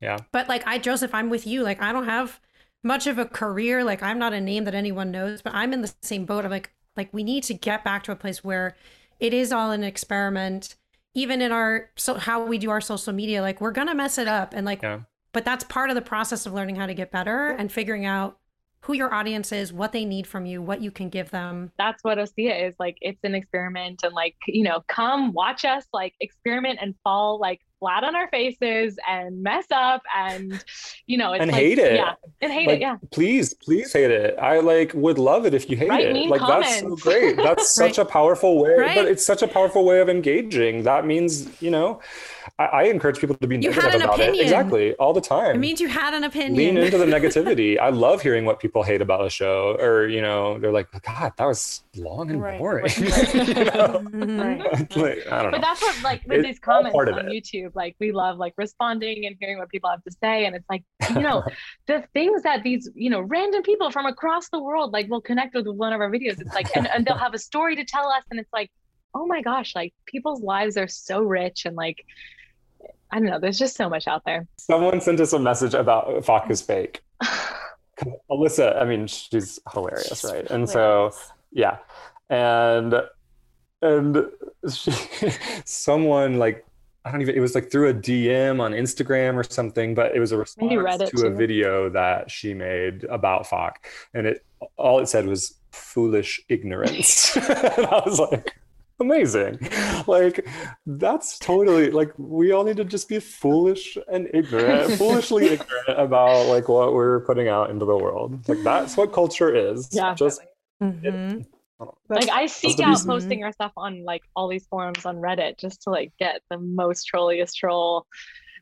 yeah. But like, I Joseph, I'm with you. Like, I don't have much of a career. Like, I'm not a name that anyone knows, but I'm in the same boat. I'm like, like we need to get back to a place where it is all an experiment even in our so how we do our social media like we're gonna mess it up and like Yeah. but that's part of the process of learning how to get better and figuring out who your audience is what they need from you what you can give them That's what OSEA is like. It's an experiment, and like you know, come watch us like experiment and fall like flat on our faces and mess up, and you know, it's And like, hate it. yeah, and hate like, it, yeah. please, please hate it. I like would love it if you hate Write it. mean Like that's so great. That's such a powerful way. Right. But it's such a powerful way of engaging. That means you know, I, I encourage people to be You had negative an about opinion. it. Exactly, all the time. it means you had an opinion Lean into the negativity. I love hearing what people hate about a show, or you know, they're like, "God, that was long and Right. boring." Right. you know? Right. Like, I don't know. But that's what like with It's these comments part on of Like we love like responding and hearing what people have to say. And it's like, you know, the things that these, you know, random people from across the world like will connect with one of our videos. It's like and, and they'll have a story to tell us. And it's like, oh my gosh, like people's lives are so rich and like I don't know, there's just so much out there. Someone sent us a message about Fach is fake. Alyssa, I mean, she's hilarious, right? And so, yeah, and and she, someone like I don't even. It was like through a DM on Instagram or something, but it was a response Maybe Reddit, to a video that she made about Fach, and it all it said was foolish ignorance. and I was like. Amazing. Like, that's totally like we all need to just be foolish and ignorant, foolishly ignorant about like what we're putting out into the world. Like, that's what culture is. Yeah. Just mm-hmm. Like I seek out reason. posting our stuff on like all these forums on Reddit just to like get the most trolliest troll,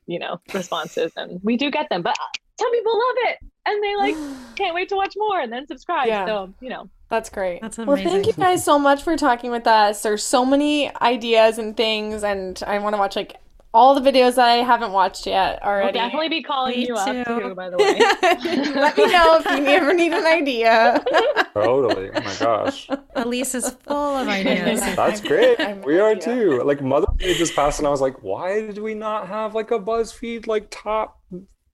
you know, responses, and we do get them. But uh, some people love it, and they like can't wait to watch more, and then subscribe. Yeah. So you know, That's great. That's amazing. Well, thank you guys so much for talking with us. There's so many ideas and things, and I want to watch like all the videos that I haven't watched yet already. I'll definitely be calling Me you up too. too. By the way, Let me know if you ever need an idea. Totally. Oh my gosh. Elise is full of ideas. That's great. I'm we are with you. too. Like Mother's Day just passed, and I was like, why did we not have like a BuzzFeed like top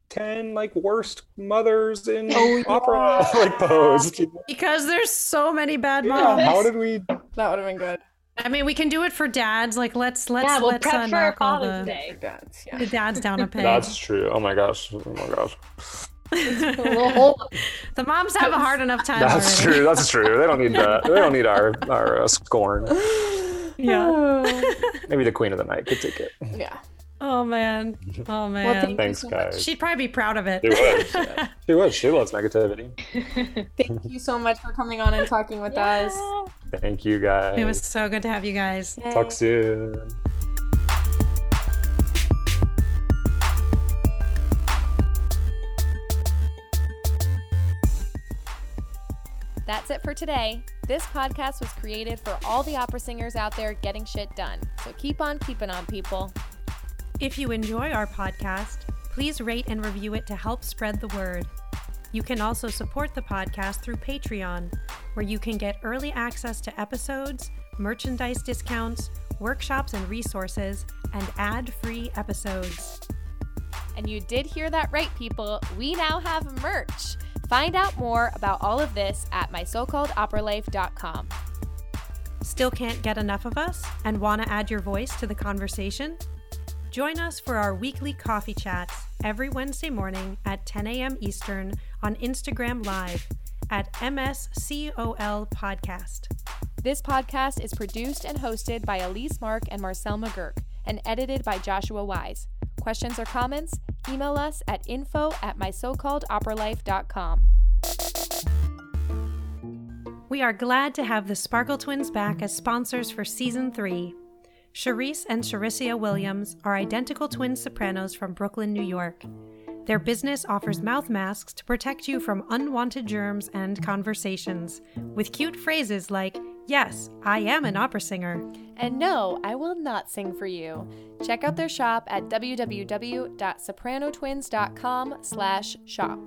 ten like worst mothers in Oh, opera like post? because there's so many bad moms. Yeah. How did we? That would have been good. I mean, we can do it for dads. Like, let's let's yeah, we'll let's prep for knock all Father's the, Day. Dads, yeah. the dads down a peg. That's true. Oh my gosh. Oh my gosh. the moms have a hard enough time. That's already. true. That's true. They don't need that. They don't need our our uh, scorn. Yeah. Maybe the Queen of the Night could take it. yeah. Oh man. Oh man. Well, thank Thanks, you so much. guys. She'd probably be proud of it. She would. She would. She loves negativity. Thank you so much for coming on and talking with us. Thank you guys. it was so good to have you guys. Talk soon. That's it for today. This podcast was created for all the opera singers out there getting shit done. So keep on keeping on, people. If you enjoy our podcast, please rate and review it to help spread the word. You can also support the podcast through Patreon, where you can get early access to episodes, merchandise discounts, workshops and resources, and ad free episodes. And you did hear that right, people. We now have merch. Find out more about all of this at mysocalledoperalife.com. Still can't get enough of us and want to add your voice to the conversation? Join us for our weekly coffee chats every Wednesday morning at 10 a.m. Eastern on Instagram Live at MSCOL Podcast. This podcast is produced and hosted by Elise Mark and Marcel McGurk and edited by Joshua Wise. Questions or comments? Email us at info at mysocalledoperalife.com. We are glad to have the Sparkle Twins back as sponsors for season three. Charisse and Charicia Williams are identical twin sopranos from Brooklyn, New York. Their business offers mouth masks to protect you from unwanted germs and conversations, with cute phrases like, Yes, I am an opera singer. And no, I will not sing for you. Check out their shop at www.sopranotwins.com slash shop.